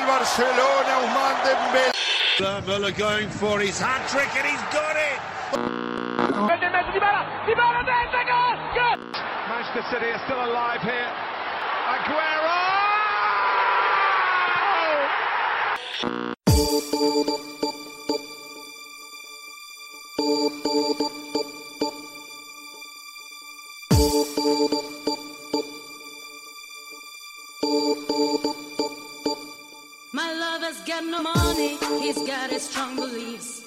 del Barcelona, Ousmane Dembélé. Müller going for his hat trick and he's got it. Manchester City are still alive here. Aguero! Beliefs.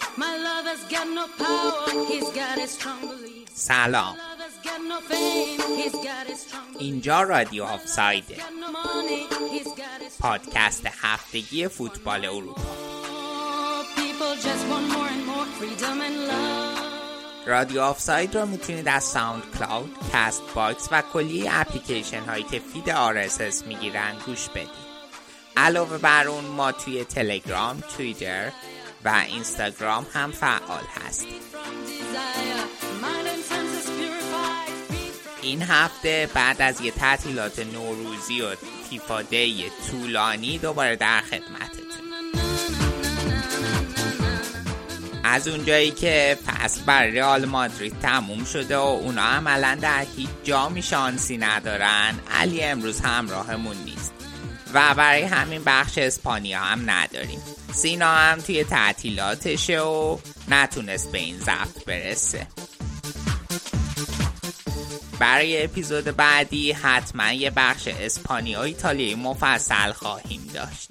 اینجا رادیو آفسایده Got no money, he's got his پادکست هفتگی فوتبال اروپا. رادیو آفساید رو می‌تونید از SoundCloud، Castbox و کلی اپلیکیشن هایی که feed RSS می‌گیرن. گوش بدید. علاوه بر اون ما توی تلگرام، توییتر و اینستاگرام هم فعال from این هفته بعد از یه تعطیلات نوروزی و تیفاده طولانی دوباره در خدمتتون. از اونجایی که فصل بر رئال مادرید تموم شده و اونا عملا در هیچ جامی شانسی ندارن علی امروز همراهمون نیست. و برای همین بخش اسپانیا هم نداریم. سینا هم توی تعطیلاتشه و نتونست به این ضبط برسه. برای اپیزود بعدی حتما یه بخش اسپانیا ایتالیایی مفصل خواهیم داشت.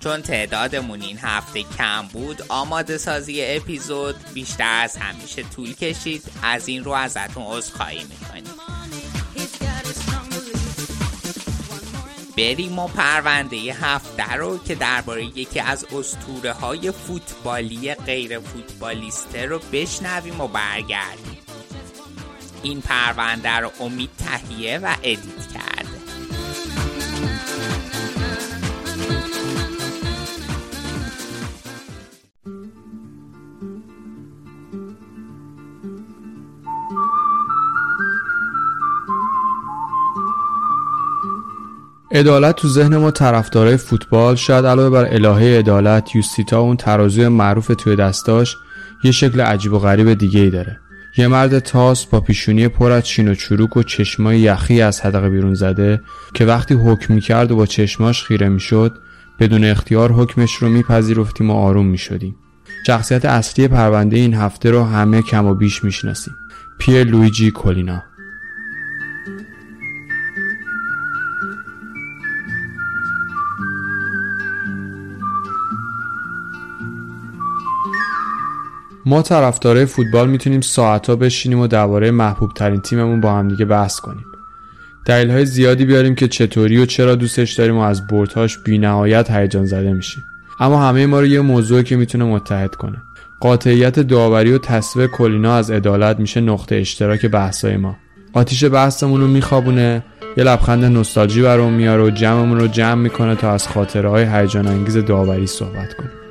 چون تعدادمون این هفته کم بود آماده سازی اپیزود بیشتر از همیشه طول کشید. از این رو ازتون عذرخواهی می‌کنیم. بریم و پرونده هفته رو که درباره یکی از اسطوره های فوتبالی غیر فوتبالیسته رو بشنویم و برگردیم. این پرونده رو امید تهیه و ادیت کرده عدالت تو ذهن ما طرفدارای فوتبال شاید علاوه بر الهه عدالت یوستیتا اون ترازوی معروف توی دستاش یه شکل عجیب و غریب دیگه ای داره. یه مرد تاس با پیشونی پر از چین و چروک و چشمای یخی از حدقه بیرون زده که وقتی حکم می‌کرد و با چشماش خیره می‌شد بدون اختیار حکمش رو میپذیرفتیم و آروم می‌شدیم. شخصیت اصلی پرونده این هفته رو همه کم و بیش می‌شناسیم. پیر لویجی کولینا ما طرفدارای فوتبال می‌تونیم ساعتها بشینیم و درباره محبوب ترین تیممون با هم دیگه بحث کنیم. دلیل های زیادی بیاریم که چطوری و چرا دوستش داریم و از بردهاش بینهایت هیجان زده میشیم. اما همه ما رو یه موضوعی که می‌تونه متحد کنه. قاطعیت داوری و تصویر کلینا از عدالت میشه نقطه اشتراک بحثای ما. آتیش بحثمون رو میخوابونه یه لبخند نوستالژی برام میاره و جمعمون رو جمع می‌کنه تا از خاطره های هیجان انگیز داوری صحبت کنیم.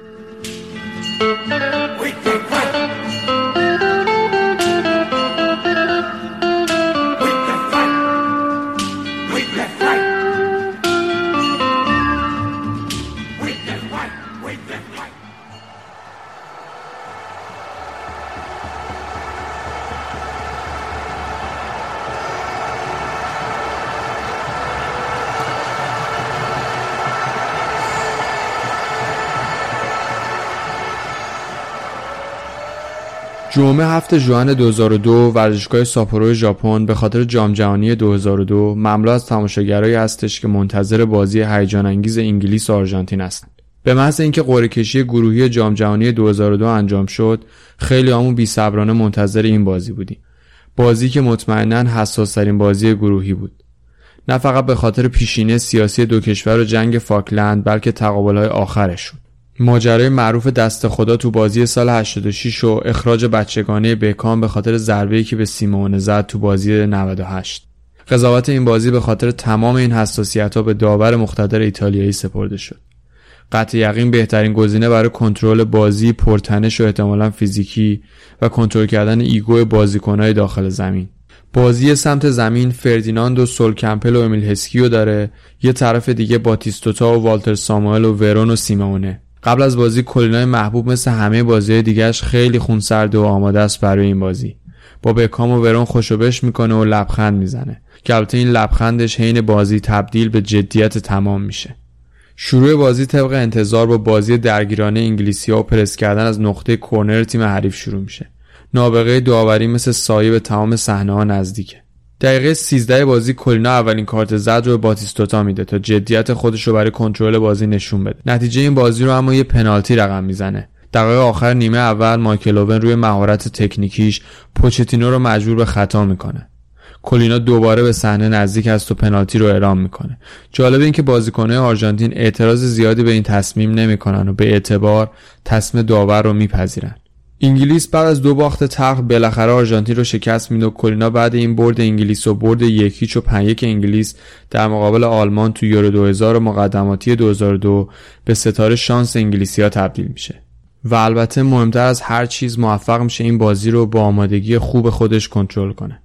جمعه هفت ژوئن 2002 ورزشگاه ساپورو ژاپن به خاطر جام جهانی 2002 مملو از تماشاگرایی هستش که منتظر بازی هیجان انگیز انگلیس و آرژانتین هستند. به محض اینکه قرعه کشی گروهی جام جهانی 2002 انجام شد، خیلی همون بی‌صبرانه منتظر این بازی بودیم. بازی که مطمئنا حساسترین بازی گروهی بود. نه فقط به خاطر پیشینه سیاسی دو کشور و جنگ فاکلند بلکه تقابل‌های آخرشون. ماجرای معروف دست خدا تو بازی سال 86 و اخراج بچگانه بکام به خاطر ضربه‌ای که به سیمونه زد تو بازی 98 قضاوت این بازی به خاطر تمام این حساسیت ها به داور مقتدر ایتالیایی سپرده شد. قطع یقین بهترین گزینه برای کنترل بازی پرتنش و احتمالا فیزیکی و کنترل کردن ego بازیکنهای داخل زمین. بازی سمت زمین فردیناند و سول کمپل و امیل هسکی داره. یه طرف دیگه باتیستوتا و والتر ساموئل و ورون و سیمونه. قبل از بازی کلینای محبوب مثل همه بازی دیگهش خیلی خونسرده و آماده است برای این بازی. با بکام و ورون خوشوبش می‌کنه و لبخند می‌زنه. که البته این لبخندش حین بازی تبدیل به جدیت تمام میشه. شروع بازی طبق انتظار با بازی درگیرانه انگلیسی ها و پرس کردن از نقطه کورنر تیم حریف شروع میشه. نابغه داوری مثل سایه به تمام صحنه ها نزدیکه. دقیقه 13 بازی کلینا اولین کارت زد رو باتیستوتا میده تا جدیت خودش رو برای کنترل بازی نشون بده. نتیجه این بازی رو اما یه پنالتی رقم می‌زنه. دقیقه آخر نیمه اول مایکل اوون روی مهارت تکنیکیش پوچتینو رو مجبور به خطا می‌کنه. کلینا دوباره به صحنه نزدیک است و پنالتی رو اعلام می‌کنه. جالب این که بازیکنهای آرژانتین اعتراض زیادی به این تصمیم نمی‌کنن و به اعتبار تصمیم داور رو میپذیرن. انگلیس بعد از دو باخت تلخ بالاخره آرژانتین رو شکست میده و کلینا بعد این برد انگلیس و برد یکیچ و پنیک انگلیس در مقابل آلمان تو یورو 2000 و مقدماتی 2002 به ستاره شانس انگلیسی ها تبدیل میشه. و البته مهمتر از هر چیز موفق میشه این بازی رو با آمادگی خوب خودش کنترل کنه.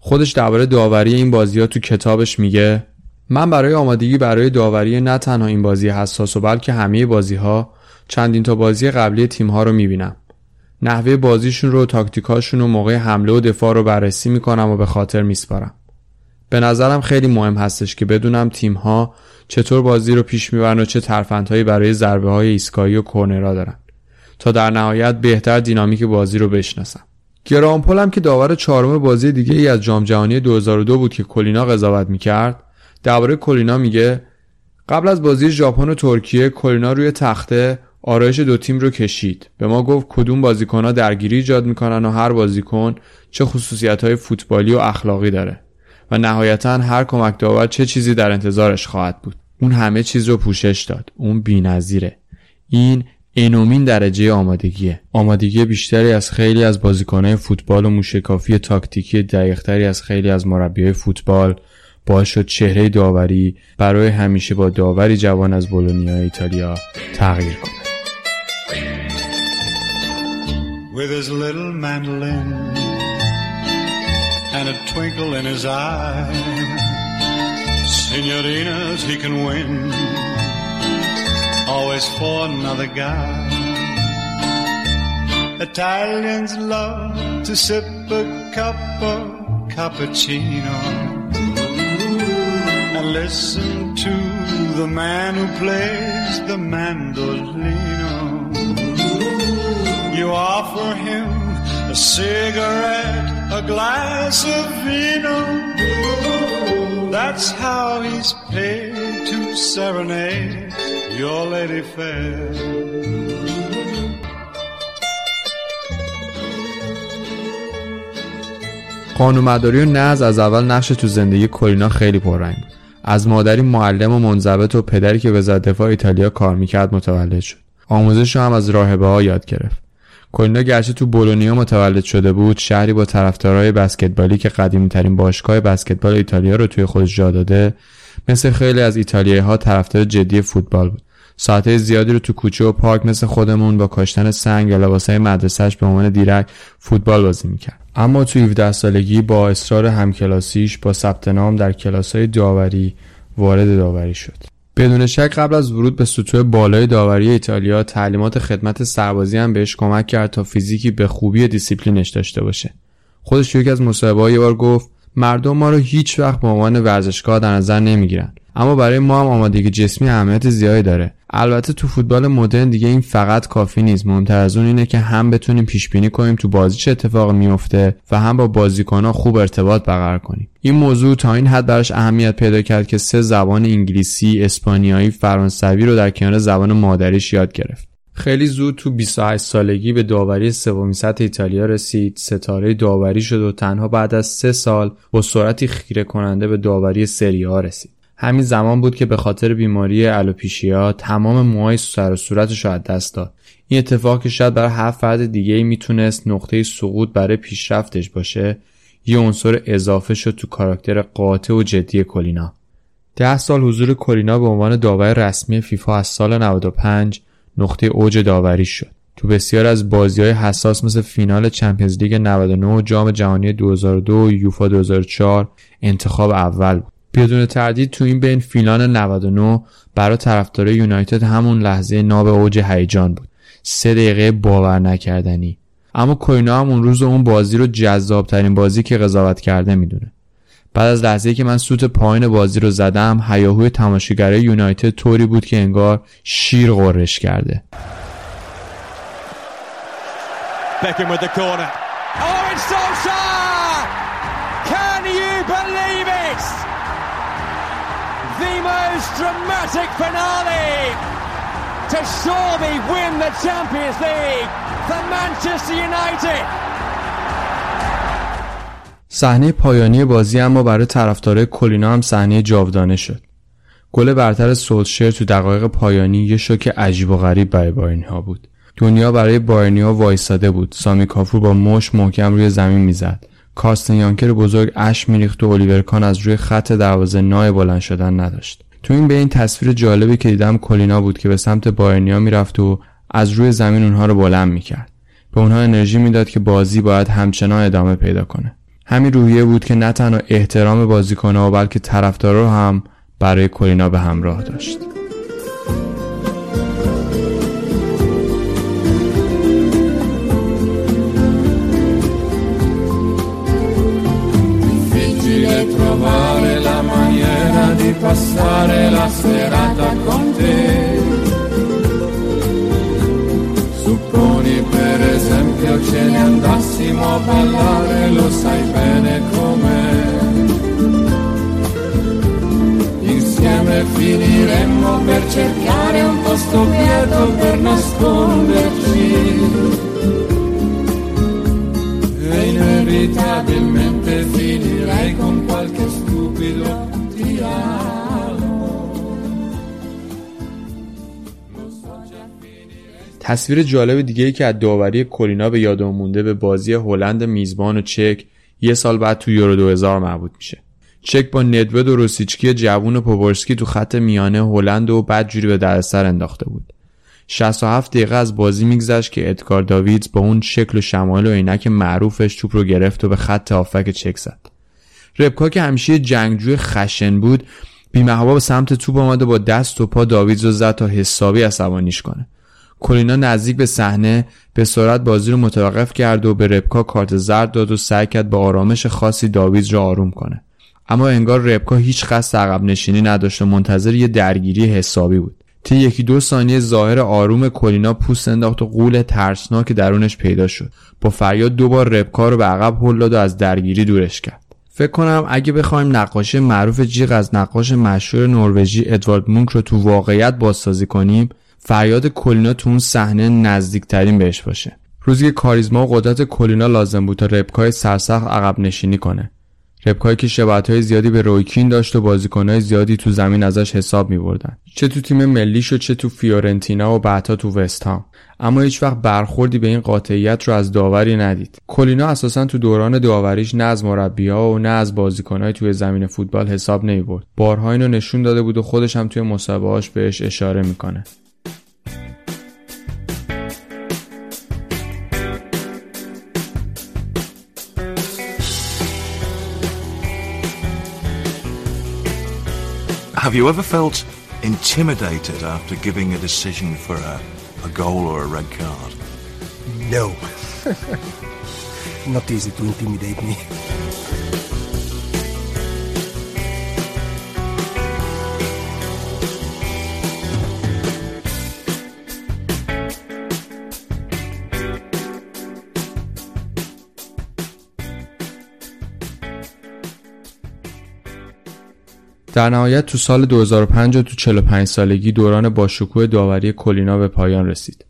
خودش درباره داوری این بازی ها تو کتابش میگه من برای آمادگی برای داوری نه تنها این بازی حساس و بلکه همه بازی ها چندین تا بازی قبلی تیم ها رو می‌بینم. نحوه بازیشون رو تاکتیکاشون و موقع حمله و دفاع رو بررسی می‌کنم و به خاطر میسپارم. به نظرم خیلی مهم هستش که بدونم تیم ها چطور بازی رو پیش می‌برن و چه ترفندهایی برای ضربه های ایستگاهی و کورنرا دارن. تا در نهایت بهتر دینامیک بازی رو بشناسم. گرامپول هم که داور چهارم بازی دیگه ای از جام جهانی 2002 بود که کلینا قضاوت می‌کرد درباره کلینا میگه قبل از بازی ژاپن و ترکیه کلینا روی تخته آرایش دو تیم رو کشید. به ما گفت کدوم ها درگیری ایجاد می‌کنن و هر بازیکن چه خصوصیت های فوتبالی و اخلاقی داره. و نهایتا هر کمک داور چه چیزی در انتظارش خواهد بود. اون همه چیز رو پوشش داد. اون بینظیره. این انومین درجه آمادگیه. آمادگی بیشتری از خیلی از بازیکنهای فوتبال و موشکافی تاکتیکی دقیقتری از خیلی از مربیای فوتبال باعث شد چهره داوری برای همیشه با داوری جوان از بولونیا ایتالیا تغییر کنه with his little mandolin and a twinkle in his eye. Signorinas he can win, always for another guy. Italians love to sip a cup of cappuccino and listen to the man who plays the mandolino. You offer him a cigarette, a glass of vino. That's how he's paid to serenade your lady fair. خانومداری و نز از اول نقش تو زندگی کلینا خیلی پررنگ بود از مادری معلم و منضبط و پدری که به دفاع ایتالیا کار می‌کرد متولد شد آموزش هم از راهبه ها یاد گرفت کلینا گرچه تو بولونیا متولد شده بود شهری با طرفدارای بسکتبالی که قدیمی ترین باشگاه بسکتبال ایتالیا رو توی خودش جا داده مثل خیلی از ایتالیایی ها طرفدار جدی فوتبال بود. ساعته زیادی رو تو کوچه و پارک مثل خودمون با کاشتن سنگ یا لباسای مدرسهش به عنوان دیرک فوتبال بازی می‌کرد. اما تو 17 سالگی با اصرار همکلاسیش با ثبت نام در کلاسای داوری وارد داوری شد. بدون شک قبل از ورود به سطوح بالای داوری ایتالیا تعلیمات خدمت سربازی هم بهش کمک کرد تا فیزیکی به خوبی دیسیپلینش داشته باشه. خودش یکی از مصاحبه‌ها یه بار گفت مردم ما رو هیچ وقت به عنوان ورزشکار در نظر نمی‌گیرن. اما برای ما هم آمادگی جسمی اهمیت زیادی داره. البته تو فوتبال مدرن دیگه این فقط کافی نیست. مهمتر از اون اینه که هم بتونیم پیش بینی کنیم تو بازی چه اتفاقی میفته و هم با بازیکنها خوب ارتباط برقرار کنیم. این موضوع تا این حد براش اهمیت پیدا کرد که سه زبان انگلیسی، اسپانیایی، فرانسوی رو در کنار زبان مادریش یاد گرفت. خیلی زود تو 28 سالگی به داوری سومین سطح ایتالیا رسید. ستاره داوری شد و تنها بعد از سه سال با سرعتی خیره کننده به داوری سری رسید. همین زمان بود که به خاطر بیماری الوپیشیا تمام موهای سر و صورتش رو از دست داد. این اتفاق که شاید برای هر فرد دیگه می‌تونست نقطه سقوط برای پیشرفتش باشه یه عنصر اضافه شد تو کاراکتر قاطع و جدی کلینا ده سال حضور کلینا به عنوان داور رسمی فیفا از سال 95 نقطه اوج داوری شد. تو بسیار از بازی های حساس مثل فینال چمپیونز لیگ 99 و جام جهانی 2002 و یوفا 2004 انتخاب اول بود. بدون تردید تو این بین فینال 99 برای طرفدارای یونایتد همون لحظه ناب اوج هیجان بود سه دقیقه باور نکردنی اما کوینا هم اون روز اون بازی رو جذاب ترین بازی که قضاوت کرده می‌دونه بعد از لحظه که من سوت پایین بازی رو زدم هیاهوی تماشاگرای یونایتد طوری بود که انگار شیر غرش کرده Beckham with the corner. Oh, it's Solskjaer! Dramatic finale to surely win the Champions League for Manchester United. صحنه پایانی بازی اما برای طرفدارای کلینا هم صحنه جاودانه شد. گل برتر سولشر تو دقایق پایانی یه شوک عجیب و غریب برای باینها بود. دنیا برای بایرنیا وایساده بود سامی کافور با مش محکم روی زمین می‌زد کارستن یانکر بزرگ اش میریخت و الیور کان از روی خط دروازه نای بلند شدن نداشت تو این به این تصویر جالبی که دیدم کلینا بود که به سمت بایرنیا می‌رفت و از روی زمین اونها رو بلند می‌کرد. به اونها انرژی می‌داد که بازی باید همچنان ادامه پیدا کنه. همین روحیه بود که نه تنها احترام بازیکنها بلکه طرفدارا رو هم برای کلینا به همراه داشت. Passare la serata con te. Supponi per esempio ce ne andassimo a ballare, lo sai bene com'è. Insieme finiremmo per cercare un posto quieto per nasconderci. E inevitabilmente finirei con qualche stupido تصویر جالب دیگه ای که از داوری کولینا به یادم مونده به بازی هلند میزبان و چک یه سال بعد تو یورو 2000 مربوط میشه. چک با ندود و روسیچکی جوون و پوورسکی تو خط میانه هلند و بعد جوری به دردسر انداخته بود. 67 دقیقه از بازی میگذشت که ادگار داویدز با اون شکل و شمایل و عینک معروفش توپ رو گرفت و به خط آفک چک زد. ربکا که همیشه جنگجوی خشن بود بیمهابا به سمت توپ آمده با دست و پا داویدز رو زد تا حسابی عصبانیش کنه. کولینا نزدیک به صحنه به سرعت بازی رو متوقف کرد و به ربکا کارت زرد داد و سعی کرد با آرامش خاصی داویز را آروم کنه. اما انگار ربکا هیچ قصد عقب نشینی نداشت و منتظر یه درگیری حسابی بود. طی یکی دو ثانیه ظاهر آروم کولینا پوست انداخت و قول ترسناک درونش پیدا شد. با فریاد دوبار ربکا رو به عقب هل داد و از درگیری دورش کرد. فکر کنم اگه بخوایم نقاشی معروف جیغ از نقاش مشهور نروژی ادوارد مونک رو تو واقعیت بازسازی کنیم فریاد کلینا تو اون صحنه نزدیکترین بهش باشه. روزی که کاریزما و قدرت کلینا لازم بود تا ربکای سرسخت عقب نشینی کنه. ربکایی که شباهت های زیادی به رویکین داشت و بازیکنهای زیادی تو زمین ازش حساب می بردن. چه تو تیم ملیش و چه تو فیورنتینا و بعدها تو وستهام اما هیچ وقت برخوردی به این قاطعیت رو از داوری ندید. کلینا اساسا تو دوران داوریش نه از مربیها و نه از بازیکنهای توی زمین فوتبال حساب نمی برد بارها اینو نشون داده بود و خودش هم توی مسابقهاش بهش اشاره می‌کنه. Have you ever felt intimidated after giving a decision for a, a goal or a red card? No. Not easy to intimidate me. در نهایت تو سال 2005 و تو 45 سالگی دوران باشکوه داوری کولینا به پایان رسید.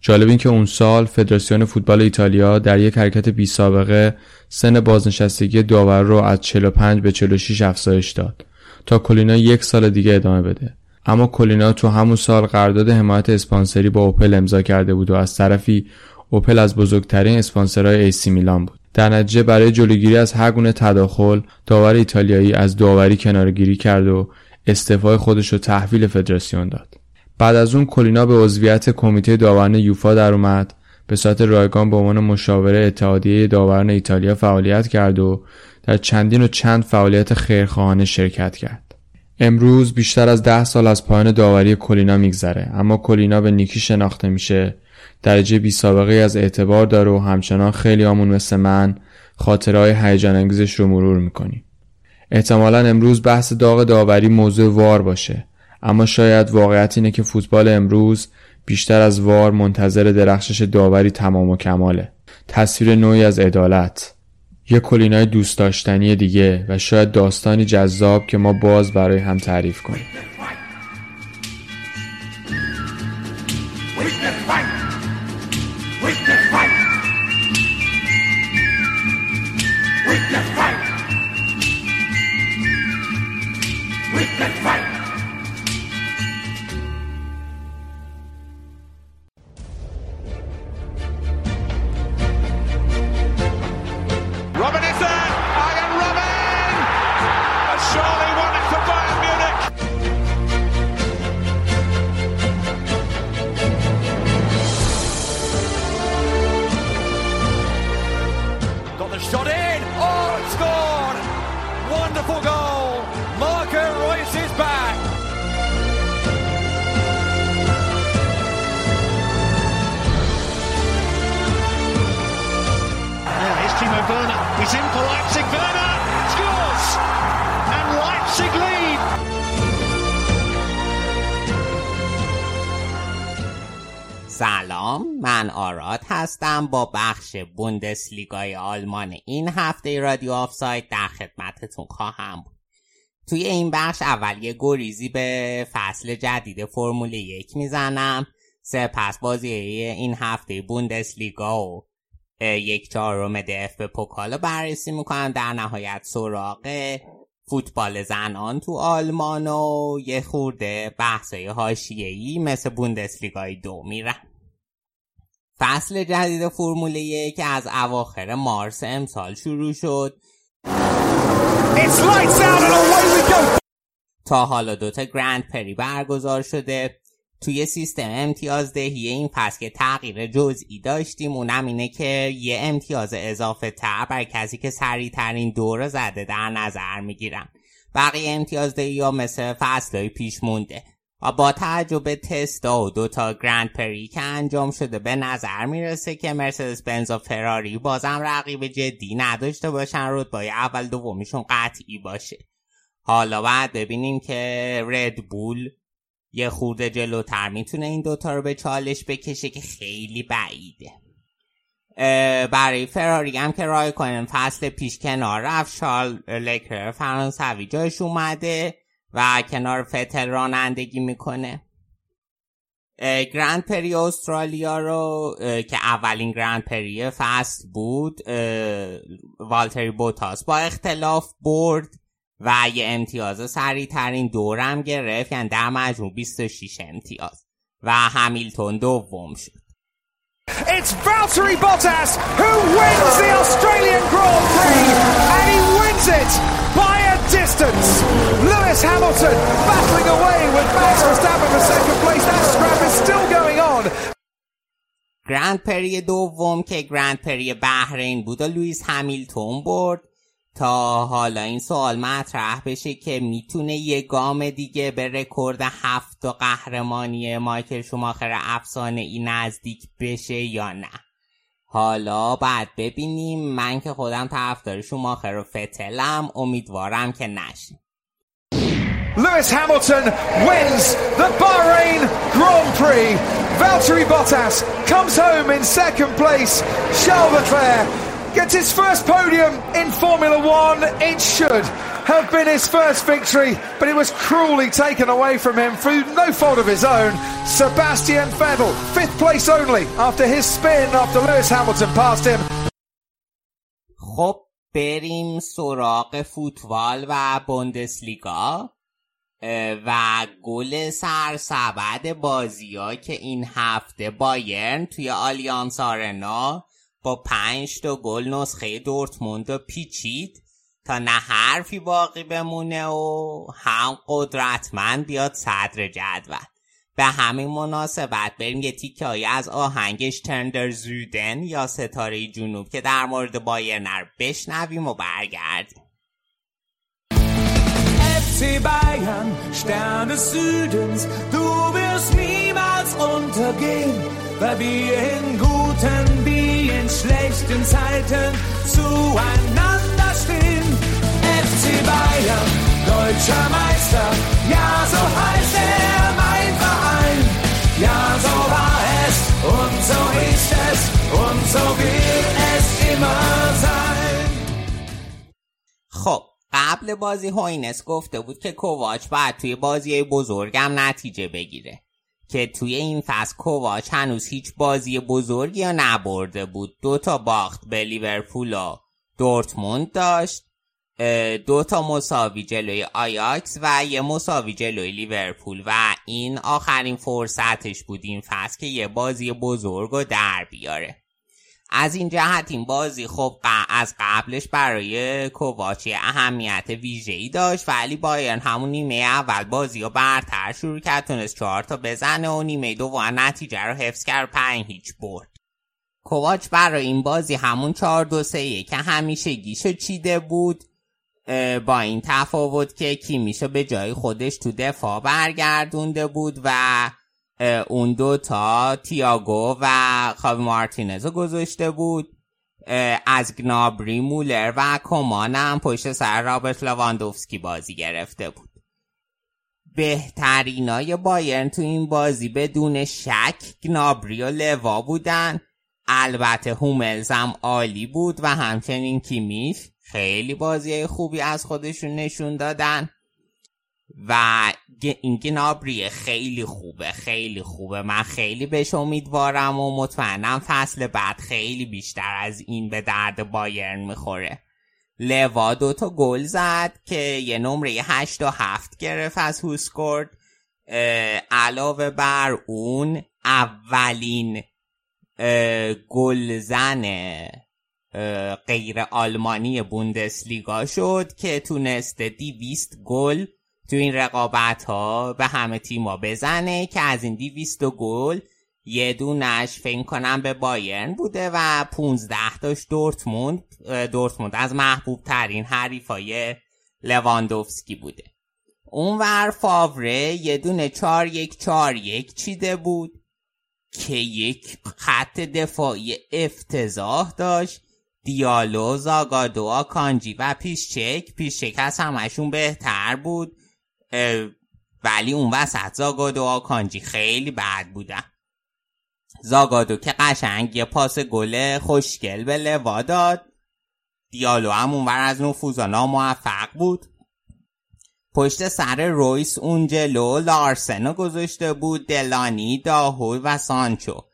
جالب این که اون سال فدراسیون فوتبال ایتالیا در یک حرکت بی سابقه سن بازنشستگی داورا رو از 45 به 46 افزایش داد تا کولینا یک سال دیگه ادامه بده. اما کولینا تو همون سال قرارداد حمایت اسپانسری با اوپل امضا کرده بود و از طرفی اوپل از بزرگترین اسپانسرهای ایسی میلان بود. در نتیجه برای جلوگیری از هر گونه تداخل داور ایتالیایی از داوری کنارگیری کرد و استعفای خودش رو تحویل فدراسیون داد. بعد از اون کلینا به عضویت کمیته داوران یوفا در اومد. به صورت رایگان به عنوان مشاوره اتحادیه داوران ایتالیا فعالیت کرد و در چندین و چند فعالیت خیرخواهانه شرکت کرد. امروز بیشتر از ده سال از پایان داوری کلینا میگذره. اما کلینا به نیکی شناخته میشه. درجه بی سابقه از اعتبار داره و همچنان خیلی آمون مثل من خاطرهای هیجان انگیزش رو مرور می‌کنیم. احتمالا امروز بحث داغ داوری موضوع وار باشه اما شاید واقعیت اینه که فوتبال امروز بیشتر از وار منتظر درخشش داوری تمام و کماله. تصویر نوعی از عدالت یه کلینای دوست داشتنی دیگه و شاید داستانی جذاب که ما باز برای هم تعریف کنیم. we can fight. بوندسلیگای آلمان. این هفته رادیو آفساید در خدمتتون خواهم بود. توی این بخش اول یه گریزی به فصل جدید فرمول یک می‌زنم. سپس بازی این هفته بوندسلیگا و یک چهارم دف به پوکال رو بررسی می‌کنم. در نهایت سراغ فوتبال زنان تو آلمان و یه خورده بحثای حاشیه‌ای مثل بوندسلیگای دو میرم. فصل جدید فرمول یک از اواخر مارس امسال شروع شد. تا حالا دوتا گرند پری برگزار شده. توی سیستم امتیازدهی این فصل که تغییر جزئی داشتیم اونم اینه که یه امتیاز اضافه تر برای کسی که سریع ترین دور زده در نظر می‌گیرن. بقیه امتیازدهی ها مثل فصل پیش مونده. و با توجه به تستا و دوتا گرند پری که انجام شده به نظر می‌رسه که مرسدس بنز و فراری بازم رقیب جدی نداشته باشن رتبای اول دومیشون قطعی باشه. حالا باید ببینیم که ردبول یه خورده جلوتر می‌تونه این دوتا رو به چالش بکشه که خیلی بعیده. برای فراری هم که رای کنن فصل پیش کنار رفت شارل لکر فرانسوی جایش اومده. و کنار فتل رانندگی می‌کنه. گرند پری استرالیا رو که اولین گرند پری فصل بود والتری بوتاس با اختلاف برد و یه امتیاز سریع ترین دورم گرفت یعنی در مجموع 26 امتیاز و همیلتون دوم شد. It's Valtteri Bottas who wins the Australian Grand Prix, and he wins it by distance. Lewis Hamilton battling away with Max Verstappen for second place. That scrap is still going on. گرند پری دوم که گرند پری بحرین بود و لوئیس همیلتون برد تا حالا این سوال مطرح بشه که می‌تونه یه گام دیگه به رکورد هفت و قهرمانی مایکل شوماخر افسانه ای نزدیک بشه یا نه حالا بعد ببینیم من که خودم طرفدار شوماخر و فتلم امیدوارم که نشه Lewis Hamilton wins the Bahrain Grand Prix. Valtteri Bottas comes home in second place. Charles Leclerc gets his first podium in Formula One. It should have been his first victory, but it was cruelly taken away from him through no fault of his own. Sebastian Vettel, fifth place only after his spin after Lewis Hamilton passed him. خب بریم سراغ فوتبال و بوندسلیگا و گل سرسبد بازی که این هفته بایرن توی آلیانس آرنا با پنج تا گل نسخه دورتموند رو پیچید تا نه حرفی باقی بمونه و هم قدرتمند بیاد صدر جدول به همین مناسبت بریم یه تیکه از آهنگش تندر زودن یا ستاره جنوب که در مورد بایرن رو بشنویم و برگردیم FC Bayern. FC Bayern, deutscher Meister, ja so heißt er mein Verein, ja so war es. Und so ist es. Und so wird es immer sein. خب قبل بازی هوینس گفته بود که کوواچ باید توی بازی بزرگم نتیجه بگیره. که توی این فصل کوواچ هنوز هیچ بازی بزرگی یا نبرده بود. دو تا باخت به لیورپول و دورتموند داشت. دو تا مساوی جلوی آیاکس و یه مساوی جلوی لیورپول و این آخرین فرصتش بود این فصل که یه بازی بزرگ رو در بیاره. از این جهت این بازی خب از قبلش برای کوواچی اهمیت ویژه‌ای داشت ولی بایرن همون نیمه اول بازی رو برتر شروع کرد تونست چهار تا بزنه و نیمه دوم نتیجه رو حفظ کرد پنج هیچ برد. کوواچ برای این بازی همون چهار دو سه که همیشه گیشو چیده بود. با این تفاوت که کیمیشو به جای خودش تو دفاع برگردونده بود و اون دو تا تیاگو و خاوی مارتینز رو گذاشته بود. از گنابری مولر و کمان هم پشت سر رابرت لواندوفسکی بازی گرفته بود. بهترینای بایرن تو این بازی بدون شک گنابری و لوا بودن. البته هوملز هم عالی بود و همچنین کیمیش. خیلی بازی خوبی از خودشون نشون دادن. و این گنابری خیلی خوبه خیلی خوبه. من خیلی بهش امیدوارم و مطمئنم فصل بعد خیلی بیشتر از این به درد بایرن می‌خوره. لوا دو تا گل زد که یه نمره 8 و 7 گرفت از هوسکورد علاوه بر اون اولین گلزن غیر آلمانی بوندسلیگا شد که تونسته دیویست گل تو این رقابت ها به همه تیما بزنه که از این دیویست گل یه دونش فکر کنم به بایرن بوده و 15 داشت دورتموند دورتموند از محبوب ترین حریفای لواندوفسکی بوده. اونور فاوره یه دونه 4 یک 4 یک چیده بود که یک خط دفاعی افتضاح داشت دیالو زاگادو کانجی و پیشچک از همشون بهتر بود. ولی اون وسط زاگادو آکانجی خیلی بد بودن. زاگادو که قشنگ یه پاس گل خوشگل به لوا داد. دیالو هم اونور از نفوذا ناموفق بود. پشت سر رویس اون جلو لارسن گذاشته بود دلانی داهوی و سانچو.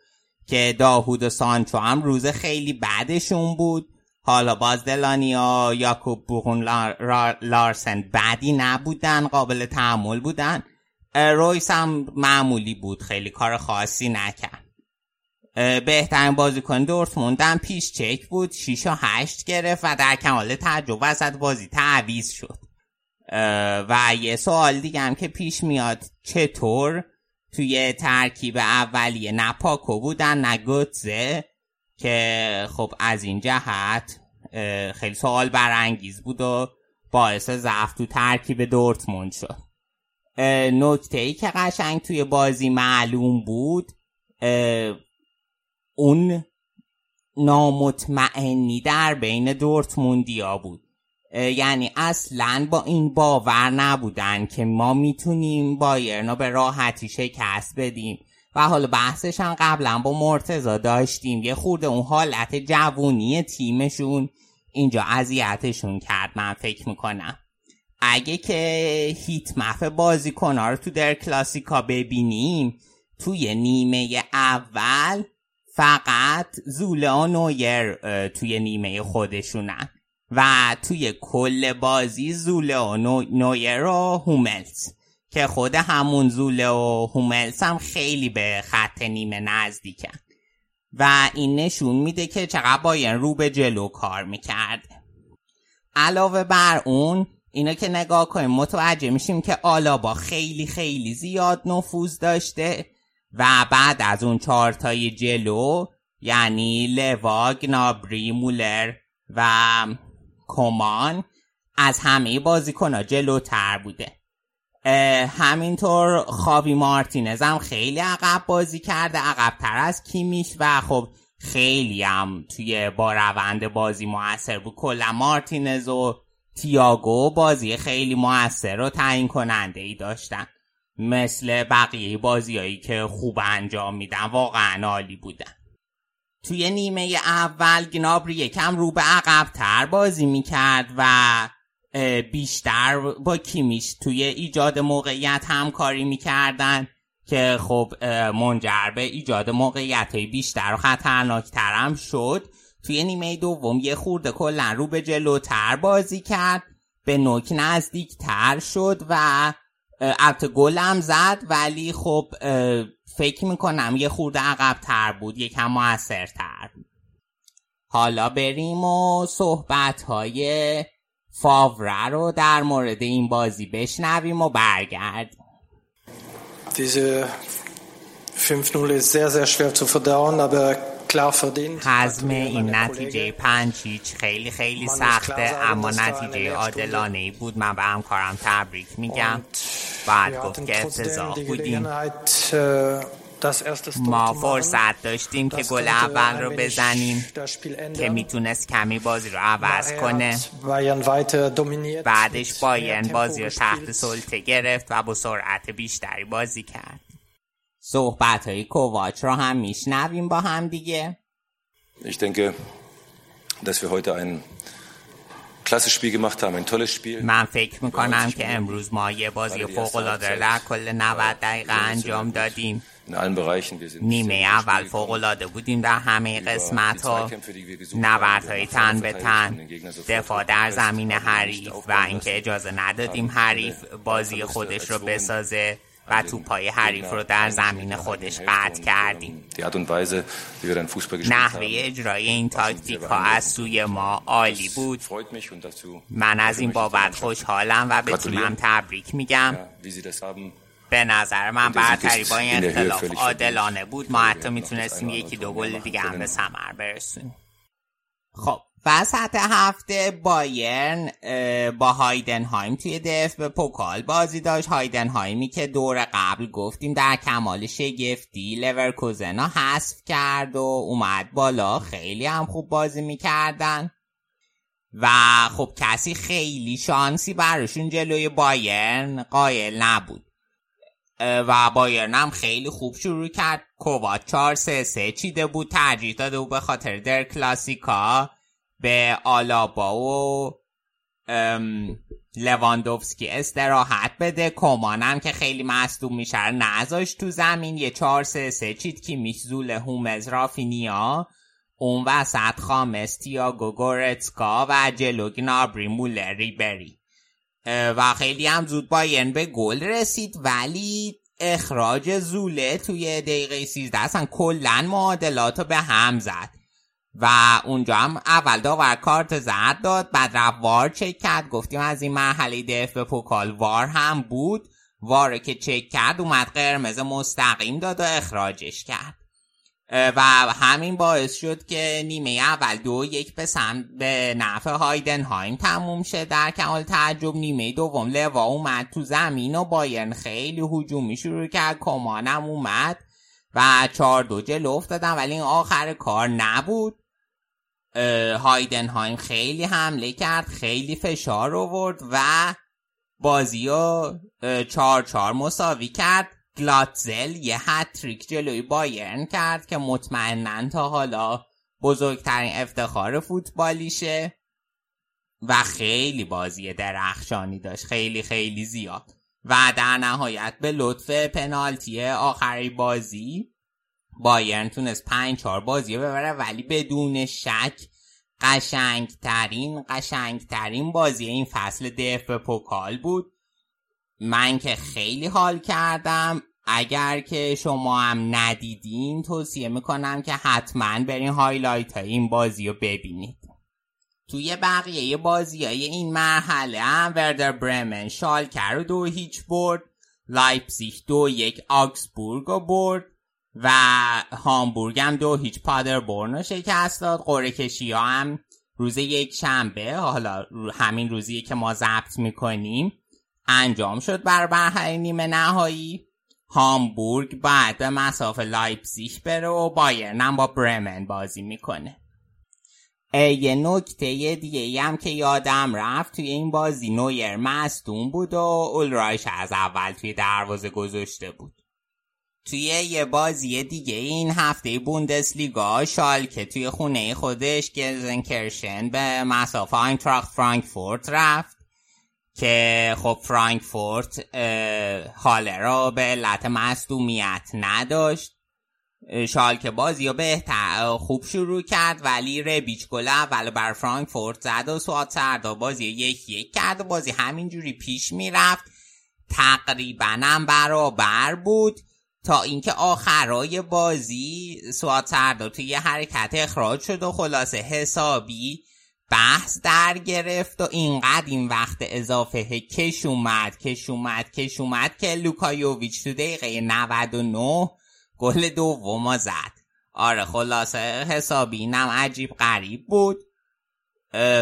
که داهود و سانچو هم روز خیلی بعدشون بود. حالا باز دلانیا یاکوب بوغون لار، لارسن بعدی نبودن قابل تحمل بودن. رویس هم معمولی بود خیلی کار خاصی نکرد. بهترین بازیکن دورتموند هم پیش چک بود 6 و 8 گرفت و در کمال تعجب وسط بازی تعویز شد. و یه سوال دیگه هم که پیش میاد چطور توی ترکیب اولیه نه پاکو بودن نه گوتزه که خب از این جهت خیلی سوال برانگیز بود و باعث ضعف تو ترکیب دورتموند شد. نکته ای که قشنگ توی بازی معلوم بود اون نامطمئنی در بین دورتموندیا بود. یعنی اصلا با این باور نبودن که ما می‌تونیم بایرنا به راحتی شکست بدیم. و حالا بحثش هم قبلا با مرتزا داشتیم. یه خورده اون حالت جوونی تیمشون اینجا اذیتشون کرد من فکر می‌کنم. اگه که هیت مف بازیکن رو تو در کلاسیکا ببینیم توی نیمه اول فقط زوله و نویر توی نیمه خودشونن. و توی کل بازی زوله و نویر و هوملز که خود همون زوله و هوملز هم خیلی به خط نیمه نزدیکن. و این نشون میده که چقدر باید رو به جلو کار می‌کرد. علاوه بر اون اینا که نگاه کنیم متوجه میشیم که آلابا خیلی خیلی زیاد نفوذ داشته و بعد از اون چهارتای جلو یعنی لواگ نابری مولر و کمان از همه بازیکنها جلوتر بوده. همینطور خاوی مارتینز هم خیلی عقب بازی کرده عقبتر از کیمیش و خب خیلی هم توی با روند بازی موثر بود. کلا مارتینز و تیاگو بازی خیلی موثر و تعیین کننده ای داشتن. مثل بقیه بازیهایی که خوب انجام میدن واقعا عالی بودن. توی نیمه اول گنابری یکم رو به عقبتر بازی می‌کرد و بیشتر با کیمیش توی ایجاد موقعیت همکاری می‌کردن که خب منجر به ایجاد موقعیت های بیشتر و خطرناکتر هم شد. توی نیمه دوم یه خورده کلا رو به جلوتر بازی کرد به نوک نزدیکتر شد و البته گلم زد ولی خب فکر می‌کنم یه خورده عقبتر بود یکم موثرتر حالا بریم و صحبت های فاوره رو در مورد این بازی بشنویم و برگردیم Diese 5-0 ist sehr, sehr schwer zu verdauen, aber. حزم این نتیجه پنج هیچ خیلی خیلی سخته اما نتیجه عادلانه ای بود. من به همکارم تبریک میگم. بعد گفت که افتضاح بودیم. ما فرصت داشتیم که گل اول رو بزنیم که می‌تونست کمی بازی رو عوض کنه. بعدش بایرن بازی رو تحت سلطه گرفت و با سرعت بیشتری بازی کرد. صحبت های کوواچ رو هم میشنویم با هم دیگه. Ich denke, dass wir heute ein klasse Spiel gemacht haben, ein tolles Spiel. من فکر می‌کنم که امروز ما یه بازی فوق العاده در کل 90 دقیقه انجام دادیم. نیمه اول فوق العاده بودیم در همه قسمت ها نبرد های تن به تن. دفاع در زمین حریف و اینکه اجازه ندادیم حریف بازی خودش رو بسازه. و تو پای حریف رو در زمین خودش قطع کردیم نحوه اجرای این تاکتیک ها از سوی ما عالی بود. من از این بابت خوشحالم و به تیمم تبریک میگم. به نظر من برتری با این اختلاف عادلانه بود. ما حتی می‌تونستیم یکی دو گل دیگه هم به ثمر برسونیم. خب. وسط هفته بایرن با هایدنهایم توی DFB-Pokal بازی داشت. هایدنهایمی که دور قبل گفتیم در کمال شگفتی لورکوزن رو حذف کرد و اومد بالا. خیلی هم خوب بازی می‌کردن. و خب کسی خیلی شانسی براشون جلوی بایرن قایل نبود. و بایرن هم خیلی خوب شروع کرد. کوواچ 4 3 3 چیده بود. ترجیح داده بود به خاطر در کلاسیکا به آلابا و لواندوفسکی استراحت بده. کمانم که خیلی مصدوم میشه نذاش تو زمین. یه چهار سه سه چید که میشزول هومز رافینیا. اون وسط خامس تیاگو گورتسکا و جلو گنابری مولر ریبری. و خیلی هم زود باین به گل رسید. ولی اخراج زوله توی دقیقه 13 اصلا کلا معادلات به هم زد. و اونجا هم اول داور کارت زد داد بعد رفت وار چک کرد. گفتیم از این مرحله دف به پوکال وار هم بود. واره که چک کرد اومد قرمز مستقیم داد و اخراجش کرد. و همین باعث شد که نیمه اول دو یک به سمت به نفع هایدنهایم تموم شد در کمال تعجب نیمه دوم لوا اومد تو زمین و بایرن خیلی هجومی شروع کرد. کمانم اومد و چهار دو جلو افتادن ولی این آخر کار نبود. هایدنهایم خیلی حمله کرد خیلی فشار آورد و بازی رو چهار چهار مساوی کرد. گلاتزل یه هتریک جلوی بایرن کرد که مطمئنا تا حالا بزرگترین افتخار فوتبالیشه و خیلی بازی درخشانی داشت خیلی خیلی زیاد. و در نهایت به لطف پنالتی آخری بازی بایرن تونست پنج چهار بازی ببره ولی بدون شک قشنگترین قشنگترین بازی این فصل دف به پوکال بود. من که خیلی حال کردم. اگر که شما هم ندیدین توصیه می‌کنم که حتما برین highlight های این بازی رو ببینید. توی بقیه بازی های این مرحله هم وردر برمن شالکه رو دو هیچ برد لایپزیگ دو یک آگسبورگ رو برد. و هامبورگ هم دو هیچ پادربورن رو شکست داد. قرعه کشی ها هم روز یک شنبه حالا همین روزیه که ما ضبط می‌کنیم انجام شد برا مرحله نیمه نهایی. هامبورگ بعد به مصاف لایپزیگ بره و بایرن با برمن بازی می‌کنه. یه نکته دیگه هم که یادم رفت توی این بازی نویر مصدوم بود و اولرایش از اول توی دروازه گذاشته بود. توی یه بازی دیگه این هفته بوندسلیگا شالکه توی خونه خودش گلزنکیرشن به مصاف آینتراخت فرانکفورت رفت که خب فرانکفورت حاله را به علت مصدومیت نداشت. شالکه بازی رو بهتر خوب شروع کرد ولی ربیچ گل اول بر فرانکفورت زد و سوات سردا بازی یک یک کرد و بازی همینجوری پیش می‌رفت. تقریبا هم برابر بود. تا اینکه آخرای بازی سوات سردا توی یه حرکت اخراج شد و خلاصه حسابی بحث در گرفت و اینقدر این وقت اضافه کش اومد کش اومد کش اومد که لوکا یوویچ تو دقیقه 99 گل دوم زد. آره خلاصه حسابی اینم عجیب غریب بود.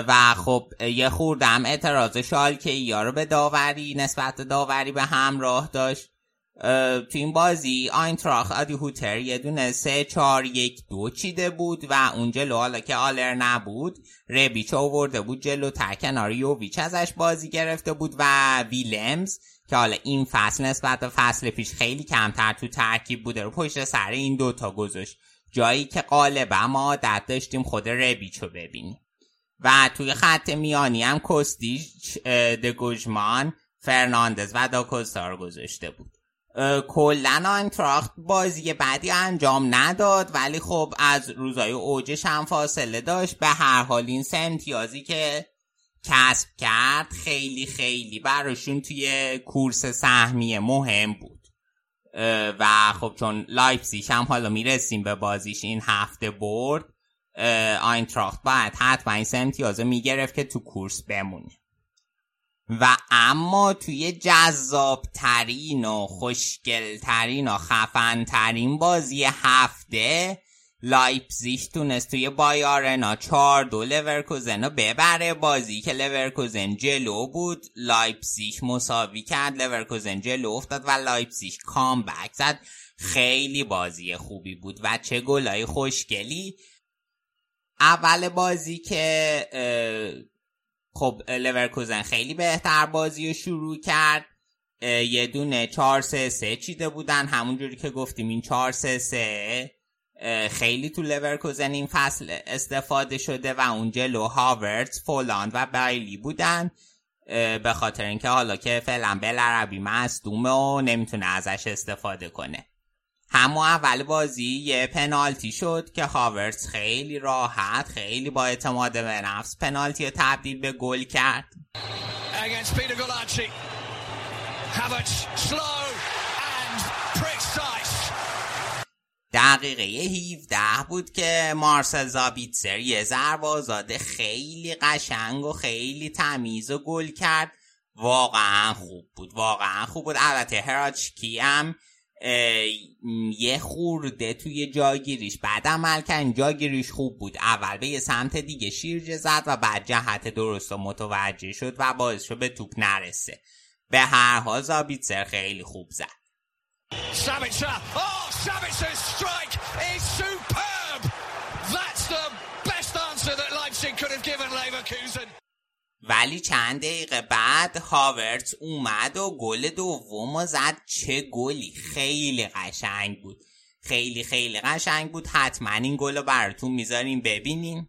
و خب یه خوردم اعتراض شالکه یا رو به داوری نسبت داوری به همراه داشت. تو این بازی آینتراخ آدی هوتر یه دونه سه چار یک دو چیده بود و اون جلو حالا که آلر نبود ربیچ آورده بود جلو تر کنار یوویچ ازش بازی گرفته بود و ویلمز که حالا این فصل نسبت به فصل پیش خیلی کمتر تو ترکیب بوده رو پشت سر این دوتا گذاشت. جایی که غالبا ما عادت داشتیم خود ربیچ رو ببینیم. و توی خط میانی هم کستیچ دگوژمان فرناندز و داکوستا گذاشته بود. کلا آنتراخت بازی بعدی انجام نداد ولی خب از روزای اوجش هم فاصله داشت. به هر حال این سه امتیازی که کسب کرد خیلی خیلی براشون توی کورس سهمیه مهم بود. و خب چون لایپزیش هم حالا می‌رسیم به بازیش این هفته برد آینتراخت باید حتما این سه امتیازه می‌گرفت که تو کورس بمونه. و اما توی جذاب ترین و خوشگل ترین و خفن ترین بازی هفته لایپزیش تونست توی بای آرنا چهار دو لورکوزن رو ببره. بازی که لورکوزن جلو بود لایپزیش مساوی کرد. لورکوزن جلو افتاد و لایپزیش comeback زد. خیلی بازی خوبی بود و چه گلای خوشگلی. اول بازی که خب لورکوزن خیلی بهتر بازی رو شروع کرد. یه دونه 4 3 3 چیده بودن. همونجوری که گفتیم این 4 3 3 خیلی تو لورکوزن این فصل استفاده شده و اون جلو هاورتز فولاند و بایلی بودن. به خاطر اینکه حالا که فعلا بلعربی مصدومه و نمی‌تونه ازش استفاده کنه. همون اول بازی یه پنالتی شد که هاورتز خیلی راحت خیلی با اعتماد به نفس پنالتی رو تبدیل به گل کرد. دقیقه 17 بود که مارسل زابیتسر یه ضربه خیلی قشنگ و خیلی تمیز و گل کرد. واقعا خوب بود واقعا خوب بود. البته هراچکی هم یه خورده توی جاگیریش بعد عمل کرد جاگیریش خوب بود. اول به یه سمت دیگه شیرجه زد و بعد جهت درست و متوجه شد و باعث شد به توپ نرسه. به هر حال زابیتسر خیلی خوب زد. ولی چند دقیقه بعد هاورت اومد و گل دوم زد. چه گلی! خیلی قشنگ بود. خیلی خیلی قشنگ بود. حتما این گل رو براتون می‌ذاریم ببینیم.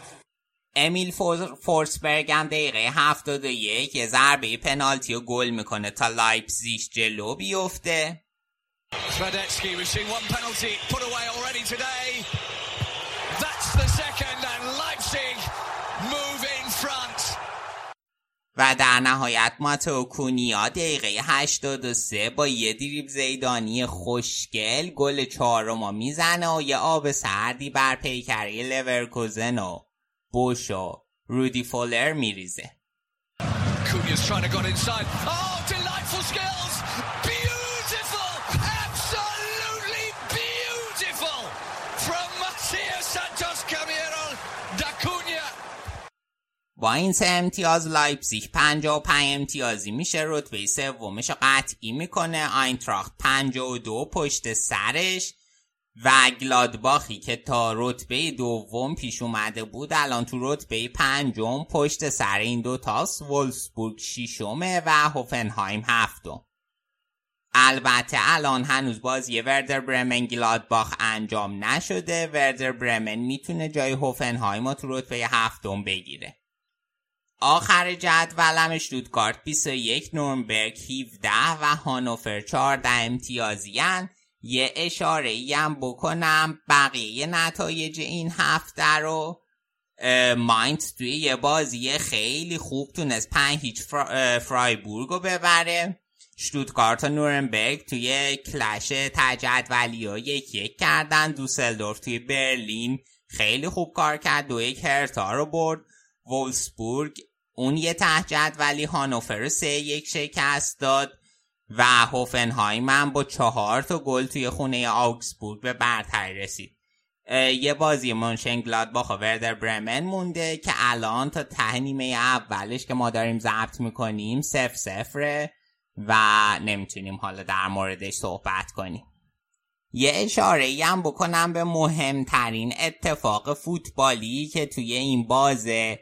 امیل فورسبرگ هم دقیقه 71 یه ضربه پنالتی و گل می‌کنه تا لایپزیش جلو بیفته Radetsky, we've seen one penalty put away already today. That's the second, and Leipzig move in front. و در نهایت ماتو کونیا دقیقه 83 با یه دریب زیدانی خوشگل گل چهارم می‌زنه و یه آب سردی بر پیکری لورکوزن و بوش و رودی فولر میریزه Cunha's trying to get inside. Oh, delightful skills! Beautiful! Absolutely beautiful! From Matheus Santos Carneiro da Cunha. با این سه امتیاز لایپزیگ 55 امتیازی میشه رتبه سومش قطعی می‌کنه آینتراخت 52 پشت سرش و گلادباخی که تا رتبه دوم پیش اومده بود الان تو رتبه پنجم پشت سر این دو تاست وولسبورگ شیشمه و هوفنهایم هفتم. البته الان هنوز بازی وردر برمن گلادباخ انجام نشده. وردر برمن می‌تونه جای هوفنهایم رو تو رتبه هفتم بگیره. آخر جدولم شتوتگارت 21 نورنبرگ 17 و هانوفر 14 امتیازی یه اشاره هم بکنم. بقیه نتایج این هفته رو ماینت توی یه بازی خیلی خوب تونست پنج هیچ فرایبورگ رو ببره. شتوتگارت و نورنبرگ توی کلش تجدولی ها یک یک کردن. دوسلدورف توی برلین خیلی خوب کار کرد. دو یک هرتا رو برد. وولسبورگ اون یه ته ولی هانوفر سه یک شکست داد. و هوفنهایم هم با چهار تا گل توی خونه آوکسبورگ به برتری رسید. یه بازی گلادباخ و وردر برمن مونده که الان تا ته نیمه اولش که ما داریم ضبط می‌کنیم سف سفره و نمی‌تونیم حالا در موردش صحبت کنیم. یه اشاره هم بکنم به مهمترین اتفاق فوتبالی که توی این بازه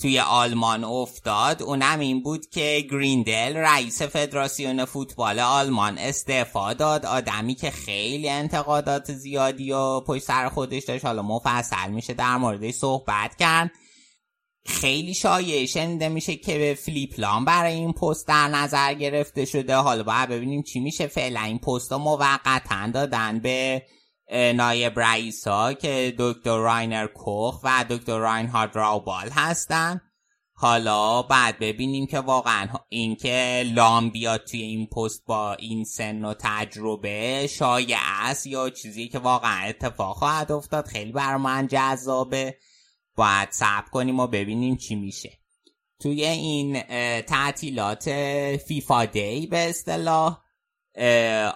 توی آلمان افتاد. اونم این بود که گریندل رئیس فدراسیون فوتبال آلمان استعفا داد. آدمی که خیلی انتقادات زیادی و پشت سر خودش داشت. حالا مفصل میشه در موردش صحبت کرد. خیلی شایعه شنیده میشه که به فلیپلان برای این پست در نظر گرفته شده. حالا باید ببینیم چی میشه. فعلا این پست موقتا دادن به نایب رئیس ها که دکتر راینر کوخ و دکتر راینهارد راوبال هستن. حالا بعد ببینیم که واقعا اینکه لام بیاد توی این پست با این سن و تجربه شایع است یا چیزی که واقعا اتفاق خواهد افتاد خیلی بر من جذابه. باید صبر کنیم و ببینیم چی میشه. توی این تعطیلات فیفا دی به اصطلاح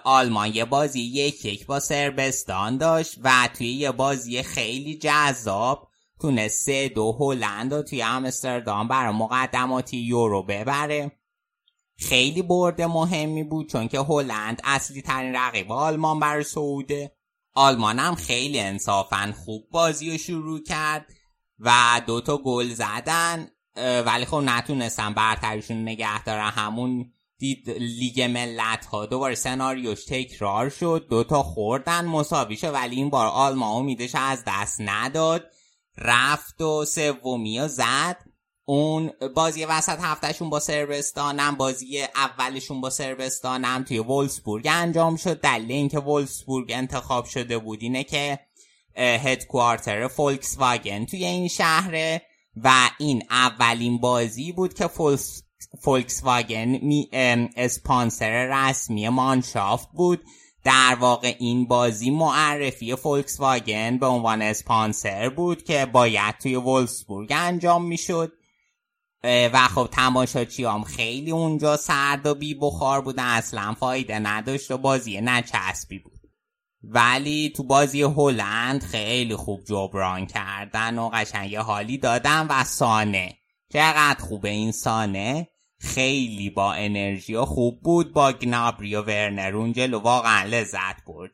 آلمان یه بازی یک یک با سربستان داشت و توی یه بازی خیلی جذاب تونست سه دو هلند و توی امستردام برای مقدماتی یورو ببره. خیلی برد مهمی بود چون که هلند اصلی ترین رقیب آلمان برای سعوده آلمان هم خیلی انصافا خوب بازی رو شروع کرد و دوتا گل زدن ولی خب نتونستن برتریشون نگه دارن. همون دید لیگ ملت ها دوباره سناریوش تکرار شد. دوتا خوردن مساوی شد ولی این بار آلمان امیدش از دست نداد. رفت و سومی و زد. اون بازی وسط هفتهشون با صربستانم بازی اولشون با صربستانم توی ولفسبورگ انجام شد. دلیل اینکه ولفسبورگ انتخاب شده بود اینه که headquarter فولکس واگن توی این شهره و این اولین بازی بود که فولکس فولکس واگن اسپانسر رسمی Mannschaft بود. در واقع این بازی معرفی فولکس واگن به عنوان اسپانسر بود که باید توی ولفسبورگ انجام می‌شد. و خب تماشاچی هم خیلی اونجا سرد و بی بخار بودن. اصلا فایده نداشت و بازی نچسبی بود. ولی تو بازی هلند خیلی خوب جبران کردن و قشنگ حالی دادن و سانه. چقدر خوبه این سانه خیلی با انرژی و خوب بود با گنابری و ورنر. اون واقعا لذت برد.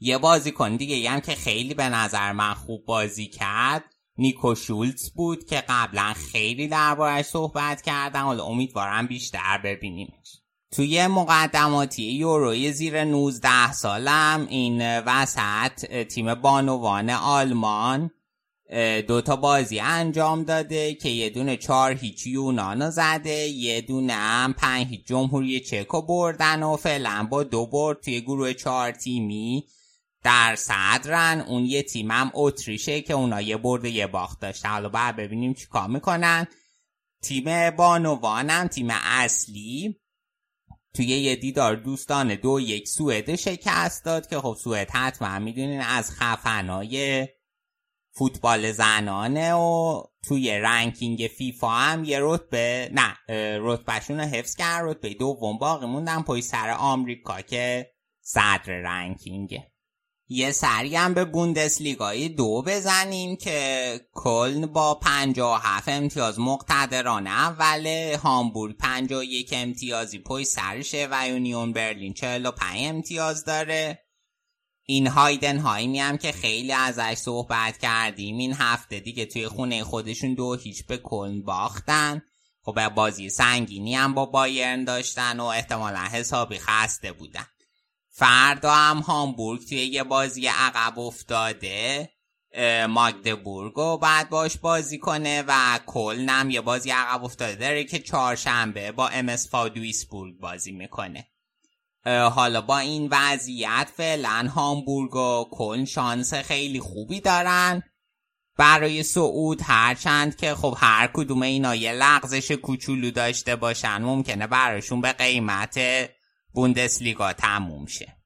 یه بازی کن دیگه. هم که خیلی به نظر من خوب بازی کرد. نیکو شولتز بود که قبلا خیلی دربارش صحبت کردم. حالا امیدوارم بیشتر ببینیمش. توی مقدماتی یوروی زیر 19 سالم این وسط تیم بانوان آلمان دو تا بازی انجام داده که یه دونه چهار هیچ یونانو زده یه دونه هم پنج هیچ جمهوری چکو بردن و فعلا با دو برد توی گروه چهار تیمی در صدرن اون یه تیم هم اتریشه که اونا یه برد یه باخت داشته حالا باید ببینیم چی کار می‌کنن. تیم بانوان تیم اصلی توی یه دیدار دوستان دو یک سوئد شکست داد که خب سوئد حتما می‌دونین از خفنای فوتبال زنانه و توی رنکینگ فیفا هم یه رتبه نه رتبهشون رو حفظ کرد. رتبه دوم باقی موندن پای سر آمریکا که صدر رنکینگه. یه سری هم به بوندسلیگای دو بزنیم که کلن با 57 امتیاز مقتدرانه اوله هامبورگ 51 امتیازی پای سرشه و یونیون برلین 45 امتیاز داره. این هایدن هایمی هم که خیلی ازش صحبت کردیم. این هفته دیگه توی خونه خودشون دو هیچ به کلن باختن. خب بازی سنگینی هم با بایرن داشتن و احتمالا حسابی خسته بودن. فردا هم هامبورگ توی یه بازی عقب افتاده ماگدبورگ رو بعد باش بازی کنه و کلنم یه بازی عقب افتاده داره که چهارشنبه با امس دویسبورگ بازی می‌کنه. حالا با این وضعیت فعلا هامبورگ و کلن شانس خیلی خوبی دارن. برای صعود هرچند که خب هر کدوم اینا یه لغزش کوچولو داشته باشن ممکنه براشون به قیمت بوندسلیگا تموم شه.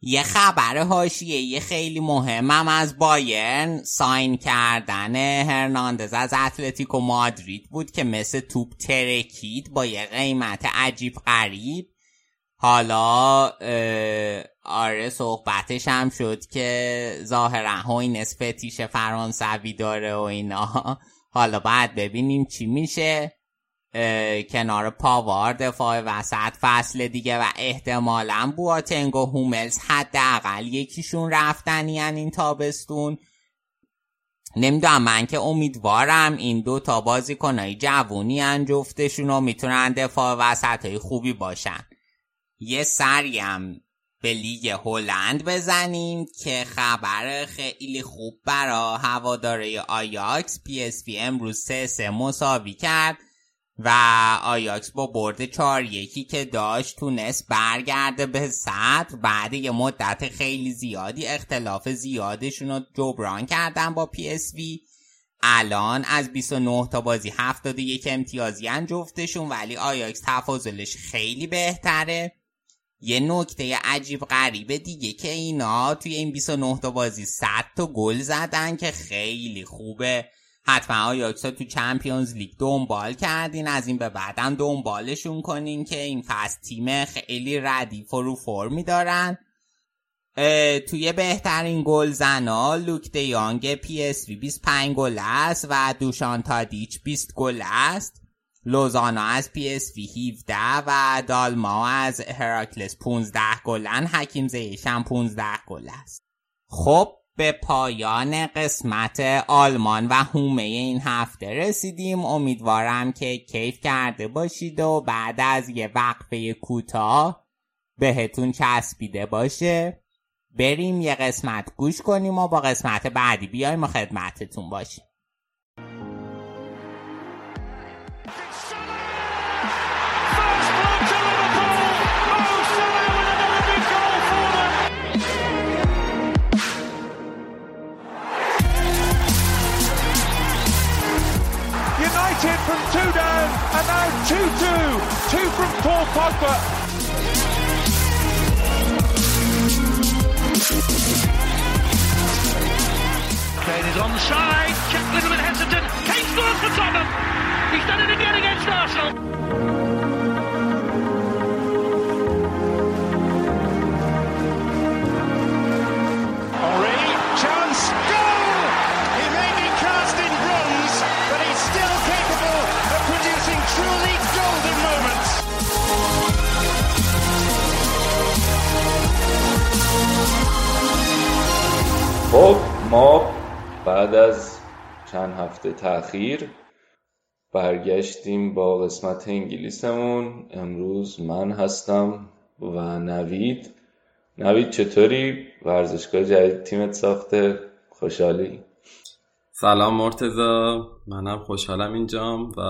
یه خبر هاشیه یه خیلی مهمم از بایرن ساین کردن هرناندز از اتلتیکو مادرید بود که مثل توپ ترکید با یه قیمت عجیب غریب حالا آره صحبتش هم شد که ظاهرا هوینس فتیش فرانسوی داره و اینا. حالا بعد ببینیم چی میشه. کنار پاوار دفاع وسط فصل دیگه و احتمالا بواتنگ و هوملز حداقل یکیشون رفتنی این تابستون. نمی‌دونم من که امیدوارم این دو تا بازیکنای جوونی هن جفتشون رو می‌تونن دفاع وسط های خوبی باشن. یه سریم به لیگ هلند بزنیم که خبر خیلی خوب برا هوادارای آیاکس. پی اس وی امروز سه سه مساوی کرد و آیاکس با برد چهار یکی که داشت تونست برگرده به صدر. بعد یه مدت خیلی زیادی اختلاف زیادشون رو جبران کردن با پی اس وی. الان از 29 تا بازی 71 امتیازی جفتشون ولی آیاکس تفاضلش خیلی بهتره. یه نکته عجیب غریبه دیگه که اینا توی این 29 تا بازی 100 تا گل زدن که خیلی خوبه. حتما آیاکس تو Champions League دنبال کردین از این به بعدم دنبالشون کنین که این فصل تیم خیلی ردیف و رو فرمی دارن. توی بهترین گل زنا لوک دیانگ پی اس وی 25 گل است و دوشان تادیچ 20 گل است. لوزانو از پی اس وی 17 و دالما از هراکلس 15 گلن حکیم زیشم 15 گل است. خب به پایان قسمت آلمان و هومه این هفته رسیدیم. امیدوارم که کیف کرده باشید و بعد از یه وقفه کوتاه بهتون چسبیده باشه. بریم یه قسمت گوش کنیم و با قسمت بعدی بیایم و خدمتتون باشیم. From two down and now 2-2. Two from Paul Pogba. Kane is onside. Check a little bit hesitant. Kane scores for Tottenham. He's done it again against Arsenal. خب ما بعد از چند هفته تاخیر برگشتیم با قسمت انگلیسمون. امروز من هستم و نوید. نوید چطوری؟ ورزشگاه جدید تیمت ساخته؟ خوشحالی؟ سلام مرتزا منم خوشحالم اینجام و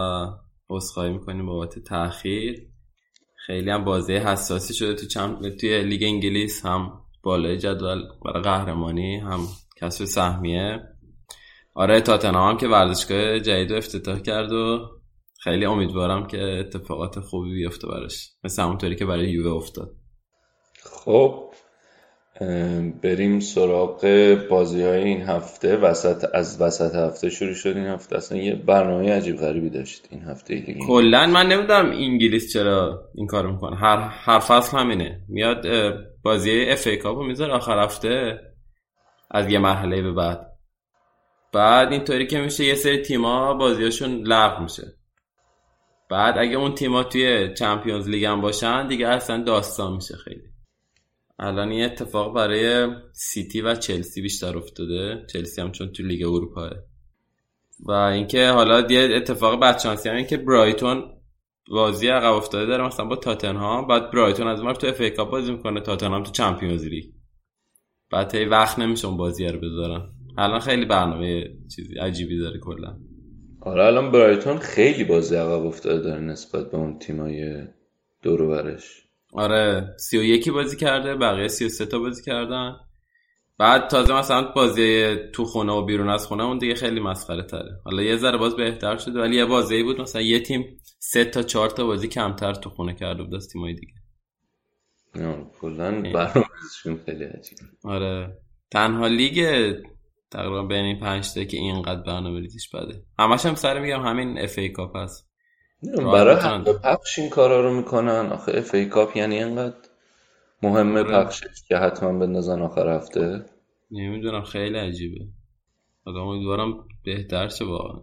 عذرخواهی می‌کنیم بابت تاخیر خیلی هم بازی حساسی شده تو چم... توی لیگ انگلیس هم بالای جدول برای قهرمانی هم کسب سهمیه. آره تاتنهام هم که ورزشگاه جدید رو افتتاح کرد و خیلی امیدوارم که اتفاقات خوبی بیفته براش. مثل همونطوری که برای یووه افتاد. خب بریم سراغ بازی های این هفته. وسط از وسط هفته شروع شد این هفته. اصلا یه برنامه عجیب غریبی داشت این هفته. لیگ کلا من نمی‌دونم انگلیس چرا این کارو می‌کنه. هر هر فصل همینه. میاد بازی FA Cup و می‌ذاره آخر هفته از یه مرحله به بعد. بعد اینطوری که میشه یه سری تیما بازیاشون لغو میشه. بعد اگه اون تیما توی Champions League هم باشن دیگه اصلا داستان میشه خیلی. الان این اتفاق برای سیتی و چلسی بیشتر افتاده. چلسی هم چون تو لیگ اروپاه. و اینکه حالا یه اتفاق بدشانسی هم این که برایتون بازی عقب افتاده داره مثلا با تاتنهام بعد برایتون از اون تو FA Cup بازی می‌کنه تاتنهام تو Champions League. بعد هی وقت نمیشه اون بازی رو بذارن. الان خیلی برنامه چیزی عجیبی داره کلا. آره الان برایتون خیلی بازی عقب افتاده داره نسبت به اون تیمای دور برش. آره سی و یکی بازی کرده بقیه سی و سه تا بازی کردن. بعد تازه مثلا بازی تو خونه و بیرون از خونه اون دیگه خیلی مسخره تره. حالا یه ذره باز بهتر شده ولی یه بازی بود مثلا یه تیم سه تا چهار تا بازی کمتر تو خونه کرده بود از تیمای دیگه. کلا برنامه‌شون خیلی عجیبه. آره. تنها لیگ تقریبا بین این پنج تا که اینقدر برنامه ریزیش بده. همش هم سر میگم همین FA Cup هست. برای حق پخش این کارا رو می‌کنن. آخه FA Cup یعنی اینقدر مهمه پخشش که حتما بندازن آخر هفته. نمی‌دونم خیلی عجیبه. آدم امیدوارم بهتر شه واقعا.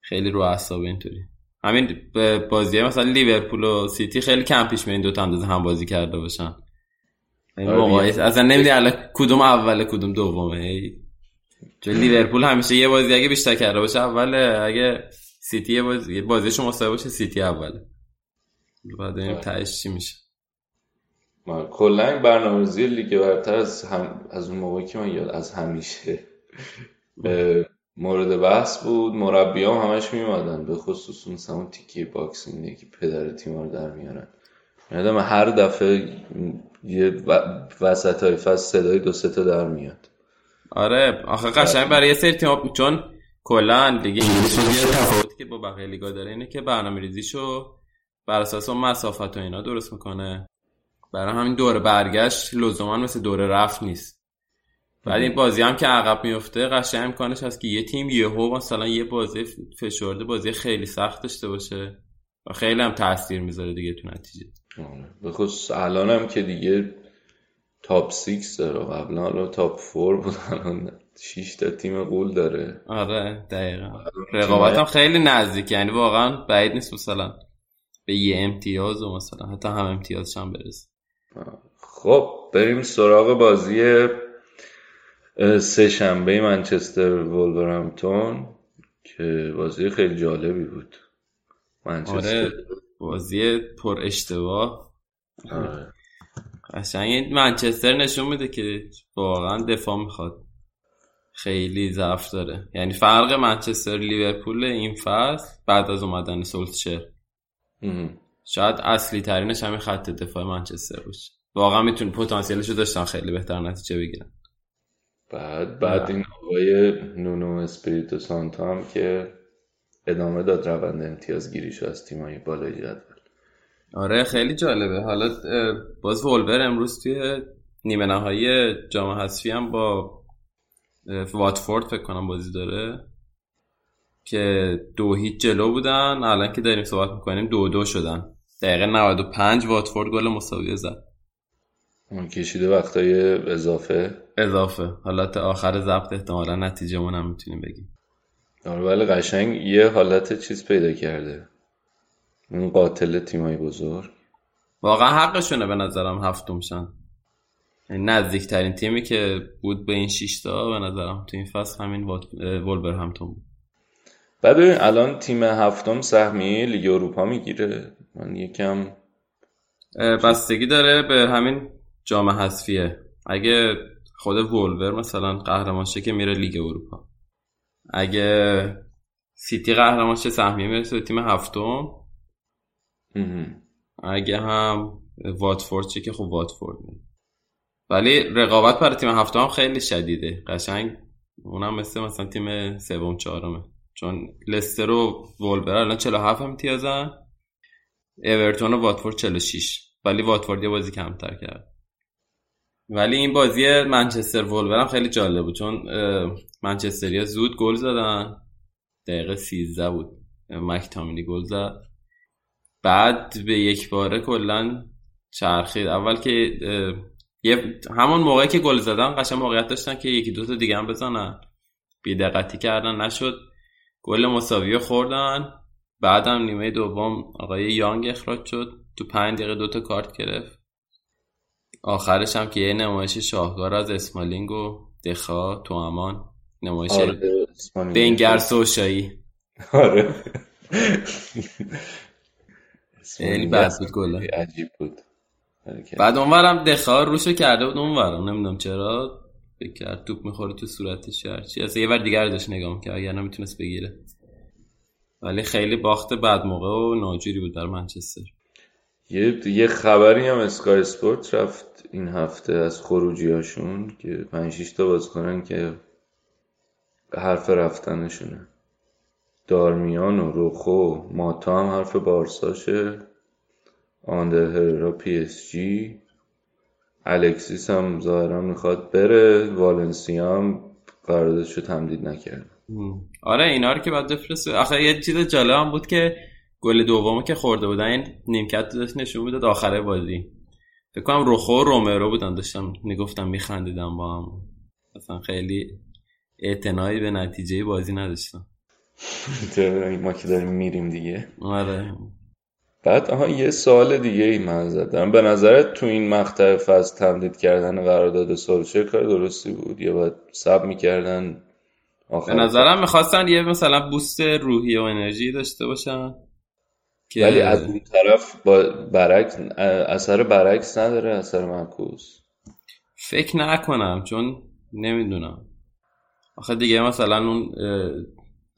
خیلی رو اعصاب اینطوری. همین بازی مثلا لیورپول و سیتی خیلی کم پیش این دو تا اندازه هم بازی کرده باشن. این مقایس اصلا نمی‌دونی الان کدوم اوله کدوم دومه. چون لیورپول همیشه یه بازی اگه بیشتر کرده باشه اوله اگه سیتی بازی بازیش مساوی باشه سیتی اوله. بعد این تهش چی میشه. کلا برنامه‌ریزی لیگ برتر از هم از اون موقعی که من یاد از همیشه مورد بحث بود. مربی هم همش میومدن به خصوص اون سمون تیکی باکسینگ که پدر تیم رو در میارن. یادم هر دفعه یه وسط های فصل صدای دو سه تا در میاد. آره. آخه قشنگ برای یه سری چون کلا دیگه انگلیس یه تفاوتی که با بقیه لیگا داره اینه که برنامه ریزیشو بر اساس اون مسافت و اینا درست می‌کنه. برای همین دور برگشت لزوما مثل دور رفت نیست. بعد این بازی هم که عقب میفته قشنگ امکانش هست که یه تیم یهو مثلا یه بازی فشرده بازی خیلی سخت داشته باشه و خیلی هم تاثیر می‌ذاره دیگه تو نتیجه. به خصوص الان هم که دیگه تاپ 6 داره. قبلا الان تاپ 4 بود الان 6 تا تیم قول داره. آره دقیقا. رقابت هم خیلی نزدیک یعنی واقعا بعید نیست مثلا به یه امتیاز و مثلا حتی هم امتیازش هم برسه. خب بریم سراغ بازی سه شنبه منچستر وولورهمپتون که بازی خیلی جالبی بود. منچستر. آره بازی پر اشتباه آره. قشنگ منچستر نشون میده که واقعا دفاع می‌خواد. خیلی ضعف داره. یعنی فرق منچستر لیورپول این فصل بعد از اومدن سولتشر. شاید اصلی ترینش همین خط دفاع منچستر باشه. واقعا می‌تونه پتانسیلش رو داشتن خیلی بهتر نتیجه بگیرن. بعد بعد این آقای نونو اسپریتو سانتو هم که ادامه داد روند امتیازگیریش از تیمای بالای جدول. آره خیلی جالبه. حالا باز وولور امروز توی نیمه نهایی جام حذفی هم با واتفورد فکر کنم بازی داره که دو هیچ جلو بودن. الان که داریم صحبت می‌کنیم دو دو شدن. دقیقه 95 واتفورد گل مساوی زد. کشیده وقتای اضافه. اضافه. حالت آخر ضبط احتمالا نتیجه هم می‌تونیم بگیم. آره ولی قشنگ یه حالت چیز پیدا کرده. اون قاتل تیمای بزرگ. واقعا حقشونه به نظرم هفتم شن. نزدیکترین تیمی که بود به این شیشتا به نظرم تو این فصل همین وولورهمپتون بود. بعد الان تیم هفتم سهمیه لیگ اروپا می‌گیره. من یکم بستگی داره به همین جام حذفیه. اگه خود وولورز مثلا قهرمان شه که میره لیگ اروپا. اگه سیتی قهرمان شه سهمیه می‌رسه به تیم هفتم. اگه هم واتفورد چه که خب واتفورد ولی رقابت برای تیم هفتم هم خیلی شدیده. قشنگ اونم مثل مثلا تیم سوم چهارمه. چون لستر و وولبر الان 47 امتیازن. اورتون و واتفورد 46 ولی واتفورد یه بازی کمتر کرد. ولی این بازی منچستر وولبر هم خیلی جالب بود چون منچستریا زود گل زدن. دقیقه 13 بود. مکتامینی گل زد. بعد به یک باره کلا چرخید. اول که همون موقعی که گل زدن قشنگ موقعیت داشتن که یکی دو تا دیگه هم بزنن. بیدقتی کردن نشد. گل مساوی خوردن. بعدم نیمه دوم آقای یانگ اخراج شد. تو پنج دقیقه دوتا کارت گرفت. آخرش هم که یه نمایش شاهکار از اسمالینگ و دخا تو امان نمایش آره، بنگر سوشایی. آره. خیلی بد بود گله عجیب بود. بعد اونورم دخا روشو کرده بود اونورم. نمی‌دونم چرا. فکر کرد توپ می‌خوره تو صورتش هرچی. اصلا یه ور دیگر داشت نگاه می‌کرد اگر نمی‌تونست بگیره. ولی خیلی باخت بعد موقع و ناجوری بود در منچستر. یه یه خبری هم اسکای اسپورت رفت این هفته از خروجی هاشون که 5 6 تا بازیکنن که حرف رفتنشونه. دارمیان و روخو ماتا هم حرف بارساشه. آندر هررا پی اس جی. الکسیس هم ظاهرا می‌خواد بره. والنسیا هم قراردادشو تمدید نکرده. آره اینا رو که بعد بفرسته. آخه یه چیز جالب هم بود که گل دومو که خورده بودن این نیمکت داشت نشون می‌داد آخره بازی. فکر کنم روخو و رومرو بودن داشتن می‌گفتن میخندیدن با هم. اصلا خیلی اعتنایی به نتیجه بازی نداشتم. ما که داریم میریم دیگه. آره. بعد آها یه سوال دیگه ای من زدم. به نظرت تو این مقطع فاز تمدید کردن قرارداد سولشر کار درستی بود؟ یا باید سب می‌کردن؟ به نظرم می‌خواستن یه مثلا بوست روحی و انرژی داشته باشن. که... ولی از اون طرف با برعکس اثر برعکس نداره اثر معکوس. فکر نکنم چون نمی‌دونم. آخه دیگه مثلا اون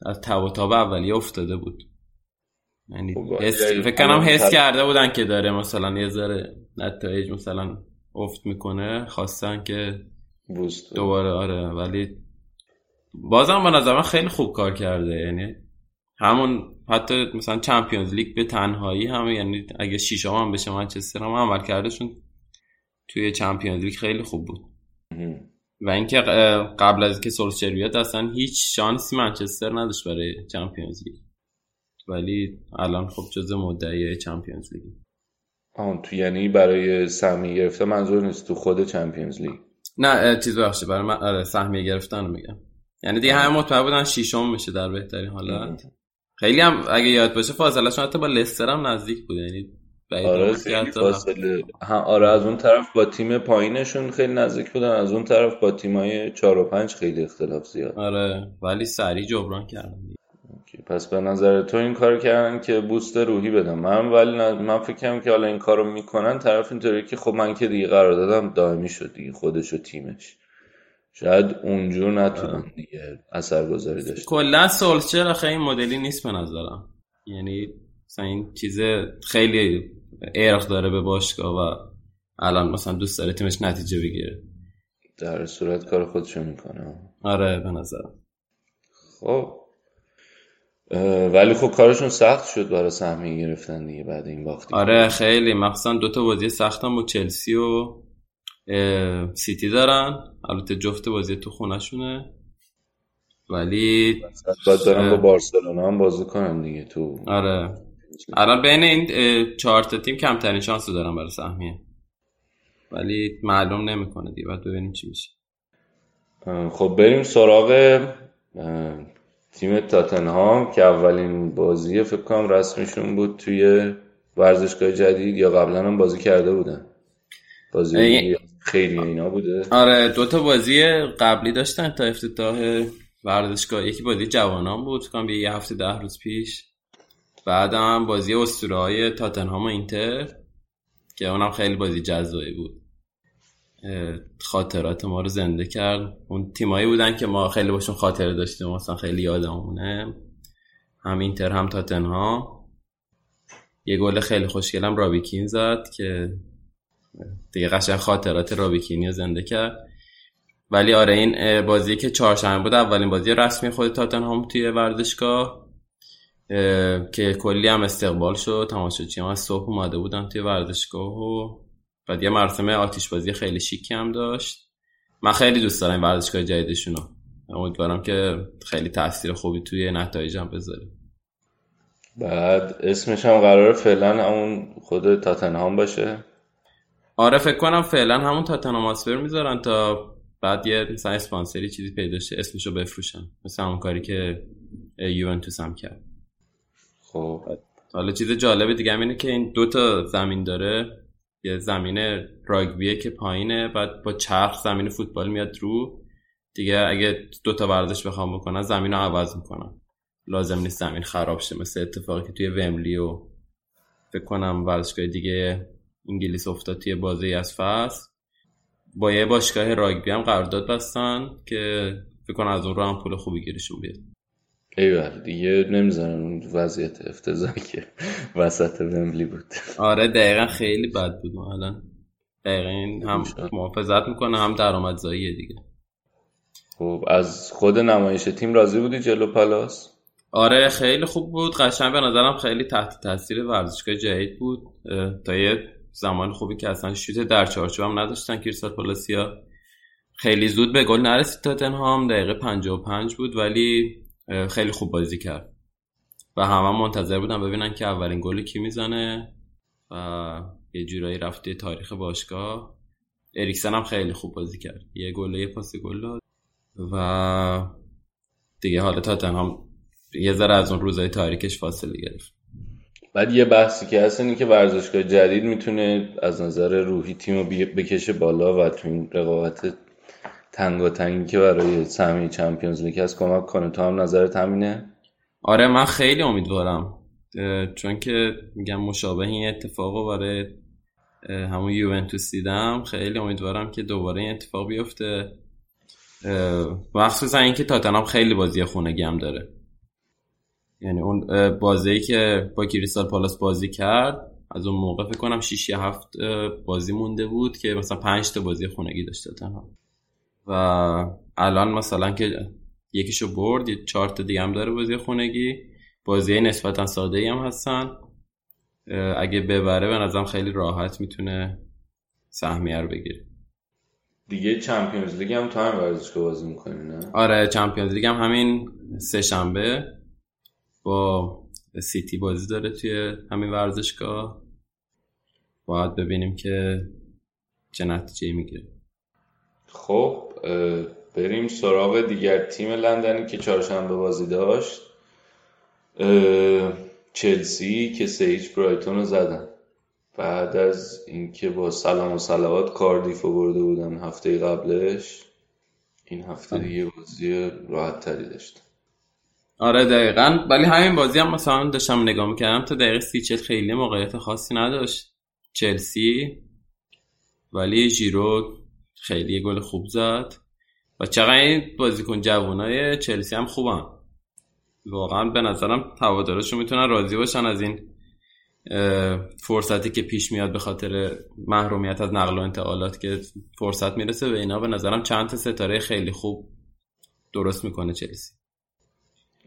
از تاب و تاب اولیه افتاده بود. یعنی فکر کنم حس کرده بودن که داره مثلا یه ذره نتایج مثلا افت می‌کنه خواستن که بوست دوباره آره ولی بازم به نظر خیلی خوب کار کرده. یعنی همون حتی مثلا چمپیونز لیگ به تنهایی هم یعنی اگه شیشم هم بشه منچستر هم عمل کردشون توی Champions League خیلی خوب بود. و اینکه قبل از اینکه سولشر بیاد اصلا هیچ شانسی منچستر نداشت برای Champions League. ولی الان خب جز مدعی Champions League. آن تو یعنی برای سهمیه گرفته منظور نیست تو خود Champions League؟ نه چیز بخشه برای من آره سهمیه گرفتن میگم. یعنی دیگه همه مطمئن بودن شیشم میشه در بهترین حالت. خیلی هم اگه یاد باشه فاصله شون حتی با لستر هم نزدیک بود یعنی آره فاصله. آره از اون طرف با تیم پایینشون خیلی نزدیک بودن از اون طرف با تیمای 4 و 5 خیلی اختلاف زیاد. آره ولی سریع جبران کردن. پس به نظر تو این کار کردن که بوست روحی بدم من ولی من فکر کنم که حالا این کارو می‌کنن طرف اینطوری که خب من که دیگه قرار دادم دائمی شد دیگه خودش و تیمش. شاید اونجور نتونن دیگه اثرگذاری داشته کلا سولشر آخه این مدلی نیست به نظرم. یعنی مثلا این چیز خیلی ارق داره به باشگاه و الان مثلا دوست داره تیمش نتیجه بگیره. در صورت کار خودشو می‌کنه. آره به نظرم. خب. ولی خب کارشون سخت شد برای سهمیه گرفتن دیگه بعد این باختی. آره خیلی. مخصوصا دوتا بازی سختم با چلسی و سیتی دارن. البته جفت بازی تو خونهشونه. ولی باید دارن با بارسلونا هم بازی کنن دیگه تو. آره. الان بین این چهار تا تیم کمترین شانس دارن برای سهمیه. ولی معلوم نمی‌کنه دیگه. باید ببینیم چی میشه. خب بریم سراغ تیم تاتنهام که اولین بازی فکر کنم رسمیشون بود توی ورزشگاه جدید یا قبلا هم بازی کرده بودن. بازی خیلی اینا بوده. آره دو تا بازی قبلی داشتن تا افتتاح ورزشگاه. یکی بازی جوانان بود فکر یه هفته ده روز پیش. بعدم بازی اسطوره های تاتنهام و اینتر که اونم خیلی بازی جذابی بود. خاطرات ما رو زنده کرد. اون تیمایی بودن که ما خیلی باشون خاطره داشتیم مثلا خیلی یادمونه. هم اینتر هم تاتنها یه گل خیلی خوشگلم رابیکین زد که دیگه قشنگ خاطرات رابیکینی رو زنده کرد. ولی آره این بازی که چهارشنبه بود اولین بازی رسمی خود تاتنهام توی ورزشگاه که کلی هم استقبال شد تماشاچی هم از صبح اومده بودن توی ورزشگاه و بعد یه مراسم آتیش بازی خیلی شیکی هم داشت. من خیلی دوست دارم ورزشگاه جدیدشونو. امیدوارم که خیلی تاثیر خوبی توی نتایجم بذاره. بعد اسمش هم قراره فعلا همون خود تاتنهام باشه. آره فکر کنم فعلا همون تاتنهام آسپر می‌ذارن تا بعد یه مثلا اسپانسری چیزی پیدا شه اسمشو بفروشن. مثل همون کاری که یوونتوس هم کرد. خب. حالا چیز جالب دیگه هم اینه که این دو تا زمین داره. یه زمین راگبیه که پایینه بعد با چرخ زمین فوتبال میاد رو. دیگه اگه دو تا ورزش بخوام بکنن زمین رو عوض می‌کنن. لازم نیست زمین خراب شه. مثل اتفاقی که توی وملی و فکر کنم ورزشگاه دیگه انگلیس افتاد توی بازی از فصل. با یه باشگاه راگبی هم قرارداد بستن که فکر کنم از اون رو هم پول خوبی گیرشون بیاد. ایول دیگه نمی‌زنن اون وضعیت افتضاحی که وسط ومبلی بود. آره دقیقا خیلی بد بود الان. دقیقا این هم محافظت می‌کنه هم درآمدزاییه دیگه. خب از خود نمایش تیم راضی بودی جلو پالاس؟ آره خیلی خوب بود. قشنگ به نظرم خیلی تحت تاثیر ورزشگاه جدید بود. تا یه زمان خوبی که اصلا شوت در چارچوب هم نداشتن کریستال پالاسیا خیلی زود به گل نرسید تاتنهام دقیقه 55 بود ولی خیلی خوب بازی کرد. و همه هم منتظر بودن ببینن که اولین گل کی می‌زنه و یه جورایی رفته تاریخ باشگاه. اریکسن هم خیلی خوب بازی کرد. یه گل یه پاس گل داد. و دیگه حالا تاتنهام یه ذره از اون روزای تاریکش فاصله گرفت. بعد یه بحثی که هست اینه که ورزشگاه جدید می‌تونه از نظر روحی تیم رو بکشه بالا و تو این رقابت تنگی که برای سهمیه چمپیونز لیگ هست کمک کنه. تو هم نظرت همینه؟ آره من خیلی امیدوارم چون که میگم مشابه این اتفاق برای همون یوونتوس دیدم. خیلی امیدوارم که دوباره این اتفاق بیفته. مخصوصا اینکه تاتنهام خیلی بازی خونگی هم داره. یعنی اون بازی که با کریستال پالاس بازی کرد از اون موقع فکر کنم 6 یا 7 بازی مونده بود که مثلا 5 تا بازی خونگی داشته تنها. و الان مثلا که یکیشو برد یه چهار تا دیگه هم داره بازی خونگی. بازی نسبتا ساده ای هم هستن. اگه ببره به نظرم خیلی راحت می‌تونه سهمیه رو بگیره. دیگه چمپیونز لیگ هم تو هم ورزشگاه بازی می‌کنی نه؟ آره چمپیونز لیگ هم همین سه شنبه با سیتی بازی داره توی همین ورزشگاه. باید ببینیم که چه نتیجه می‌گیره. خب بریم سراغ دیگر تیم لندنی که چهارشنبه بازی داشت. چلسی که سیج برایتون رو زدن. بعد از اینکه با سلام و سلوات کاردیف رو برده بودن هفته قبلش این هفته دیگه بازی راحت تری داشت آره دقیقا. ولی همین بازی هم مثلا داشتم نگاه می‌کردم تا دقیقه سی چل خیلی موقعیت خاصی نداشت. چلسی. ولی ژیرو خیلی گل خوب زد. و چقدر این بازیکن جوانای چلسی هم خوبن. واقعا به نظرم هوادارشون می‌تونن راضی باشن از این فرصتی که پیش میاد به خاطر محرومیت از نقل و انتقالات که فرصت می‌رسه. به اینا به نظرم چند تا ستاره خیلی خوب درست می‌کنه چلسی.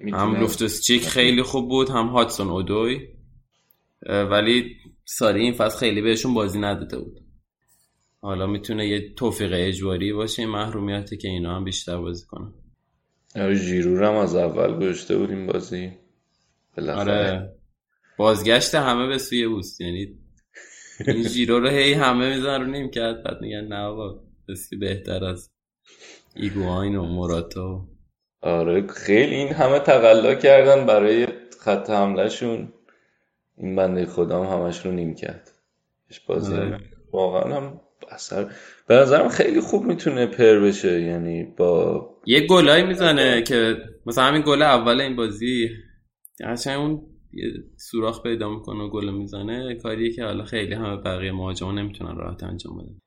هم لوفتوس چیک خیلی خوب بود هم هاتسون اودوی. ولی ساری این فصل خیلی بهشون بازی نداده بود. حالا می‌تونه یه توفیق اجباری باشه این محرومیتی که اینا هم بیشتر بازی کنن. آره ژیرو هم از اول گشته بود این بازی. آره. بازگشت همه به سوی اوست. یعنی این ژیرو رو هی همه میزن رو نیم کرد بعد میگن نه آقا بهتر از ایگواین و موراتا. آره خیلی این همه تقلا کردن برای خط حملهشون. این بنده خدا هم همش رو نیم کرد. بازی آره. واقعا هم اثر به نظرم خیلی خوب می‌تونه پر بشه یعنی با یه گلایی می‌زنه که مثلا همین گل اول این بازی قشنگ اون یه سوراخ پیدا می‌کنه و گل می‌زنه کاریه که حالا خیلی همه بقیه مهاجما نمی‌تونن راحت انجام بدن.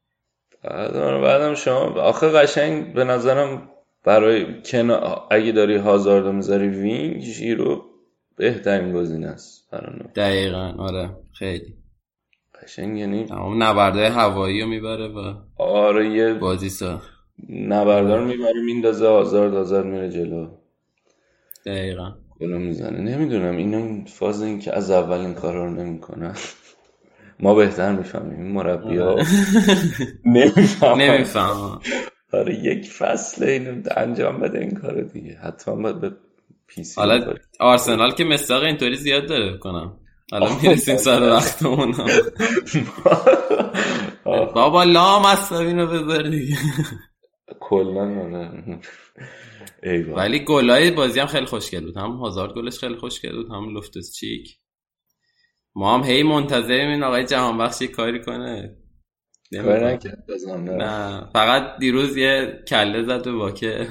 بعدم بعدم شما آخه قشنگ به نظرم برای کنا اگه داری هازاردو می‌ذاری وینگ ژیرو بهترین گزینه است. دقیقا آره خیلی. قشنگ یعنی تمام نبرده هوایی رو می‌بره و آره یه بازی سا نبردار می‌بره میندازه هازارد هازارد میره جلو. دقیقا. گلو می‌زنه. نمی‌دونم اینا فاز این که از اول این کارا رو نمی‌کنن. ما بهتر می‌فهمیم این مربی ها نمی‌فهمن. نمی‌فهمم آره یک فصل اینو انجام بده این کار دیگه. حتما باید به پی سی حالا آرسنال که مستاق اینطوری زیاد داره کنم الان می‌رسیم سر وقتمون. بابا لام اصلا اینو بذار دیگه. کلا بابا. ولی گلای بازی هم خیلی خوشگل بود. هم هازارد گلش خیلی خوشگل بود هم لفتس چیک. ما هم هی منتظریم این آقای جهان بخش یه کاری کنه. نکرد نه. نه فقط دیروز یه کله زد به واکه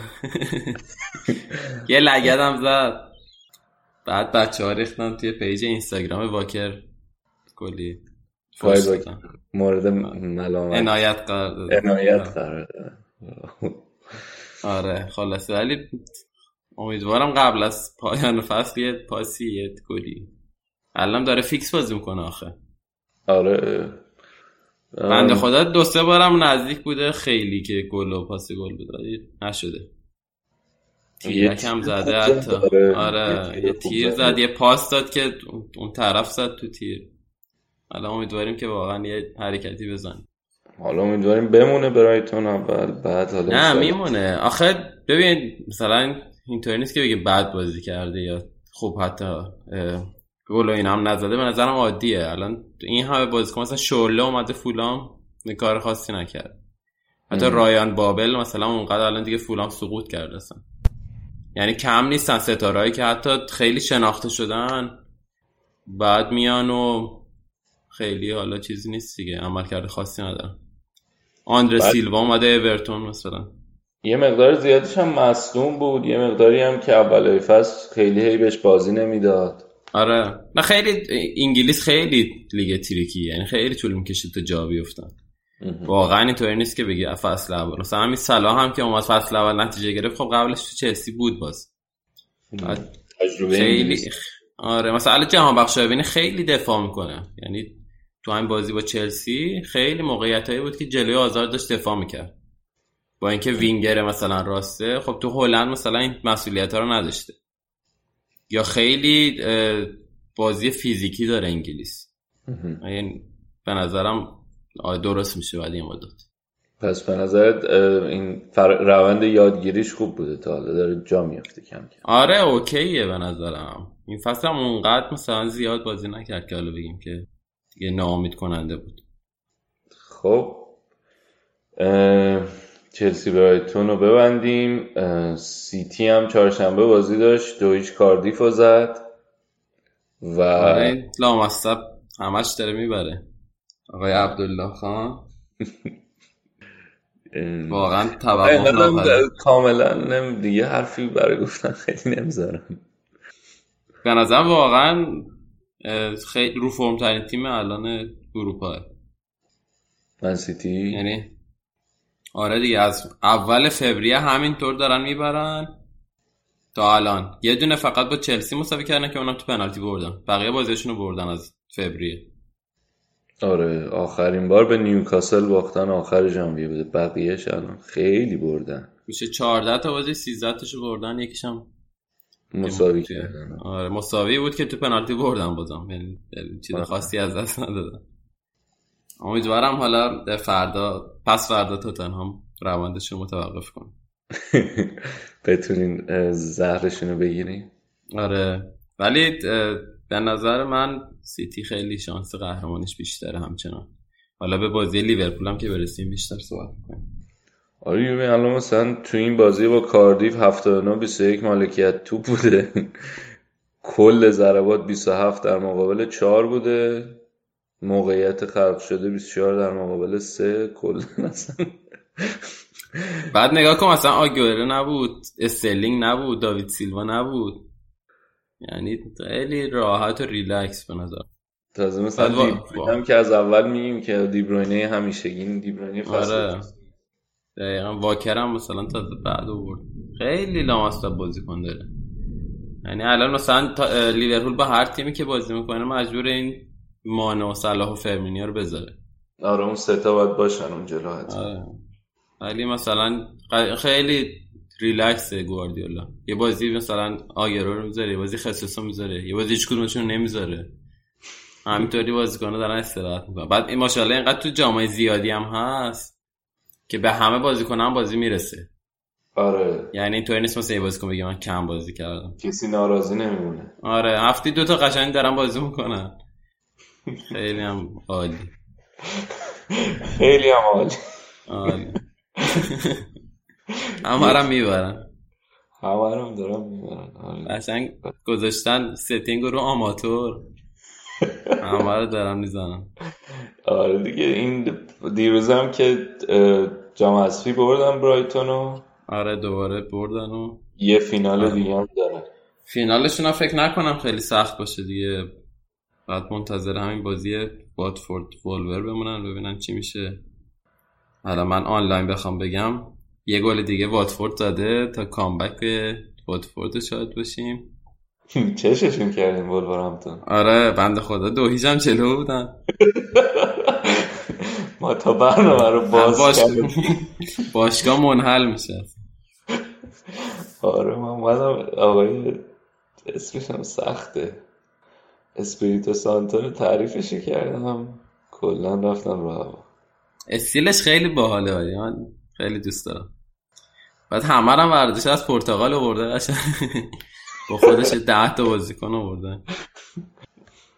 یه لگد هم زد. بعد بچه ها ریختن توی page اینستاگرام واکر. کلی. مورد ملامت. عنایت قرار دادن. عنایت قرار دادن. آره خلاصه. ولی امیدوارم قبل از پایان فصل یه پاسی یه گلی. الان داره فیکس بازی می‌کنه آخه. آره. بنده خدا دو سه بارم نزدیک بوده. خیلی که گل و پاس گل بود ولی نشده. تیرک هم زده حتی. آره یه تیر زد. یه پاس داد که اون- طرف زد تو تیر. حالا امیدواریم که واقعا یه حرکتی بزن حالا امیدواریم بمونه برایتون اول بعد حالا نه. میمونه. آخه ببین مثلا اینطوری نیست که بگه بد بازی کرده یا خوب حتی گل و اینا هم نزده به نظرم عادیه. الان این همه بازیکن مثلا شعله اومده فولام کار خاصی نکرد. حتی ام. رایان بابل مثلا اونقدر الان دیگه فولام سقوط کرده اصلا. یعنی کم نیستن ستارهایی که حتی خیلی شناخته شدن. بعد میان و خیلی حالا چیزی نیست دیگه عمل کرده خاصی ندارن. آندره بعد- سیلوا اومده اورتون مثلا. یه مقدار زیادش هم مصدوم بود یه مقداری هم که اولای فصل خیلی هی بهش بازی نمی‌داد. آره. نه خیلی انگلیس خیلی لیگ تریکی یعنی خیلی طول می‌کشه تا جا بیفتن. واقعا اینطوری نیست که بگی فصل اول. مثلا همین صلاح هم که اومد فصل اول نتیجه گرفت خب قبلش تو چلسی بود باز. تجربه خیلی. آره. مثلا جهان بخش خیلی دفاع می‌کنه. یعنی تو همین بازی با چلسی خیلی موقعیت بود که جلوی آزار داشت دفاع می‌کرد. با اینکه وینگر مثلا راسته خب تو هلند مثلا این مسئولیت ها رو نداشته. یا خیلی بازی فیزیکی داره انگلیس. این به نظرم آه، درست میشه بعد این مدت. پس به نظرت این. روند یادگیریش خوب بوده تا حالا؟ داره جا میفته کم کم. آره اوکیه به نظرم. این فصل هم اونقدر مثلا زیاد بازی نکرد که حالا بگیم که دیگه ناامید کننده بود. خب اه، چلسی برایتون رو ببندیم. سیتی هم چهارشنبه بازی داشت. دو هیچ کاردیف رو زد. و آره لامصب همش داره می‌بره. آقای عبدالله خان. واقعا توقع. کاملا نم دیگه حرفی برای گفتن خیلی نمی‌ذارم. به نظر واقعا خیلی رو فرم ترین تیم الان اروپا من سیتی. یعنی آره دیگه از اول فوریه همینطور دارن می‌برن تا الان. یه دونه فقط با چلسی مساوی کردن که اونم تو پنالتی بردن. بقیه بازیشون رو بردن از فوریه. آره آخرین بار به نیوکاسل باختن آخر ژانویه بوده. بقیهش الان خیلی بردن. میشه 14 تا بازی 13 تاشو بردن یکیش هم مساوی کردن. آره مساوی بود که تو پنالتی بردن بازم. یعنی یعنی چیز خاصی از دست ندادن. امیدوارم حالا در فردا پس فردا توتنهام روندش رو متوقف کنه بتونین زهرشون رو بگیرین. آره. ولی به نظر من سیتی خیلی شانس قهرمانیش بیشتره همچنان. حالا به بازی لیورپول هم که برسیم بیشتر صحبت می‌کنیم. آره یووه الان مثلا تو این بازی با کاردیف 79 21 مالکیت توپ بوده. کل ضربات 27 در مقابل 4 بوده. موقعیت خلق شده 24 در مقابل 3 کل مثلا. بعد نگاه کن مثلا آگوئرو نبود استرلینگ نبود داوید سیلوا نبود. یعنی خیلی راحت و ریلکس به نظر. تازه مثلا دیبروینه که از اول میگیم که دیبروینه همیشگی این دیبروینه فصل آره. دقیقا واکر هم مثلا تا بعد آورد. خیلی لامصب بازیکن داره. یعنی الان مثلا لیورپول با هر تیمی که بازی می‌کنه مجبور این مانه و صلاح و فرمینیو رو بذاره. آره اون سه تا باید باشن اون جلو آره. ولی مثلا خیلی ریلکس گواردیولا. یه بازی مثلا آگرو رو می‌ذاره یه بازی خصوصا می‌ذاره یه بازی هیچ کدومشون نمی‌ذاره. همینطوری بازیکن‌ها دارن استراحت می‌کنن. بعد این ماشاءالله اینقدر تو جامعه زیادی هم هست که به همه بازیکن‌ها هم بازی می‌رسه. آره. یعنی اینطوری نیست مثلا یه بازیکن بگه من کم بازی کردم. کسی ناراضی نمیمونه. آره هفته دو تا قشنگ دارن بازی می‌کنن. خیلی هم عالی. خیلی هم عالی. عالی. همه رو می‌برن. همه رو دارم می‌برن. آره. قشنگ گذاشتن ستینگ رو آماتور. همه رو دارن می‌زنن. آره دیگه این دیروز هم که جام حذفی بردن برایتونو آره دوباره بردن و یه فینال آره. دیگه هم دارن. فینالشون هم فکر نکنم خیلی سخت باشه دیگه. بعد منتظر همین بازی واتفورد وولور بمونن ببینن چی میشه. حالا من آنلاین بخوام بگم یه گل دیگه واتفورد زده تا کامبک واتفورد شاید باشیم. چششون کردیم ولورهمپتون آره بند خدا دو هیچ هم جلو بودن. ما تا برنامه رو باز باشگاه منحل میشه. آره من اومدم آقای اسمش هم سخته. اسپریتو سانتو رو تعریفش کردم. کلا رفتم رو هوا استیلش خیلی باحاله من خیلی دوست دارم. بعد همه هم ورزش از پرتغال آورده قشنگ. با خودش ده تا بازیکن آورده.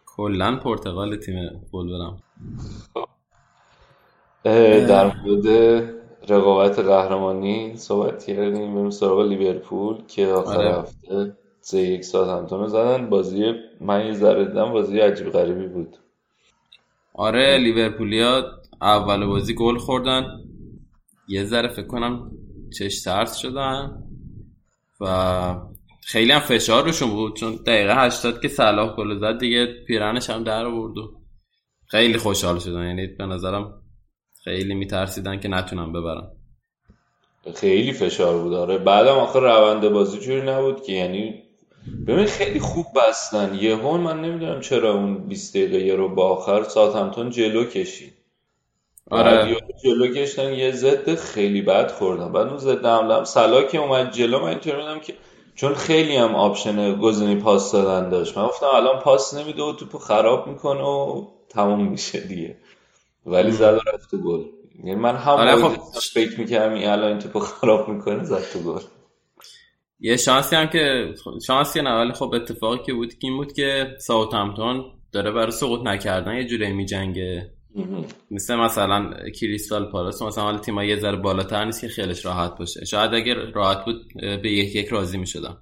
کلا پرتغال تیم برم. اه، در مورد رقابت قهرمانی صحبت کردیم. بریم سراغ لیورپول که آخر آره. هفته سه یک ساعت همتون زدن. بازی من یه ذره دیدم بازی عجیب غریبی بود. آره لیورپولیا اول بازی گل خوردن. یه ذره فکر کنم چش ترس شدن. و خیلی هم فشار روشون بود چون دقیقه 80 که صلاح گل زد دیگه پیرنش هم در آورد و خیلی خوشحال شدن. یعنی به نظرم خیلی میترسیدن که نتونن ببرن. خیلی فشار بود آره. بعدم آخر روند بازی جوری نبود که؟ یعنی ببین خیلی خوب بستن. یهو من نمی‌دونم چرا اون 20 دقیقه رو با آخر ساوتهمپتون جلو کشید. آره. جلو کشتن یه ضد خیلی بد خوردن بعد اون ضد حمله هم صلاح که اومد جلو. من اینطور که چون خیلی هم option گزینه پاس دادن داشت. من گفتم الان پاس نمیده و توپو خراب می‌کنه و تموم میشه دیگه. ولی زد و رفت گل. یعنی من هم آره، خب. فکر می‌کردم این الان این توپو خراب می‌کنه زد تو گل. یه شانسی هم که شانسی نه ولی خب اتفاقی که بود که این بود که ساوثهمپتون داره برای سقوط نکردن یه جوری میجنگه مثل مثلا کریستال پالاس مثلا حالا تیم‌ها یه ذره بالاتر نیست که خیالش راحت باشه. شاید اگر راحت بود به یک یک راضی می‌شدن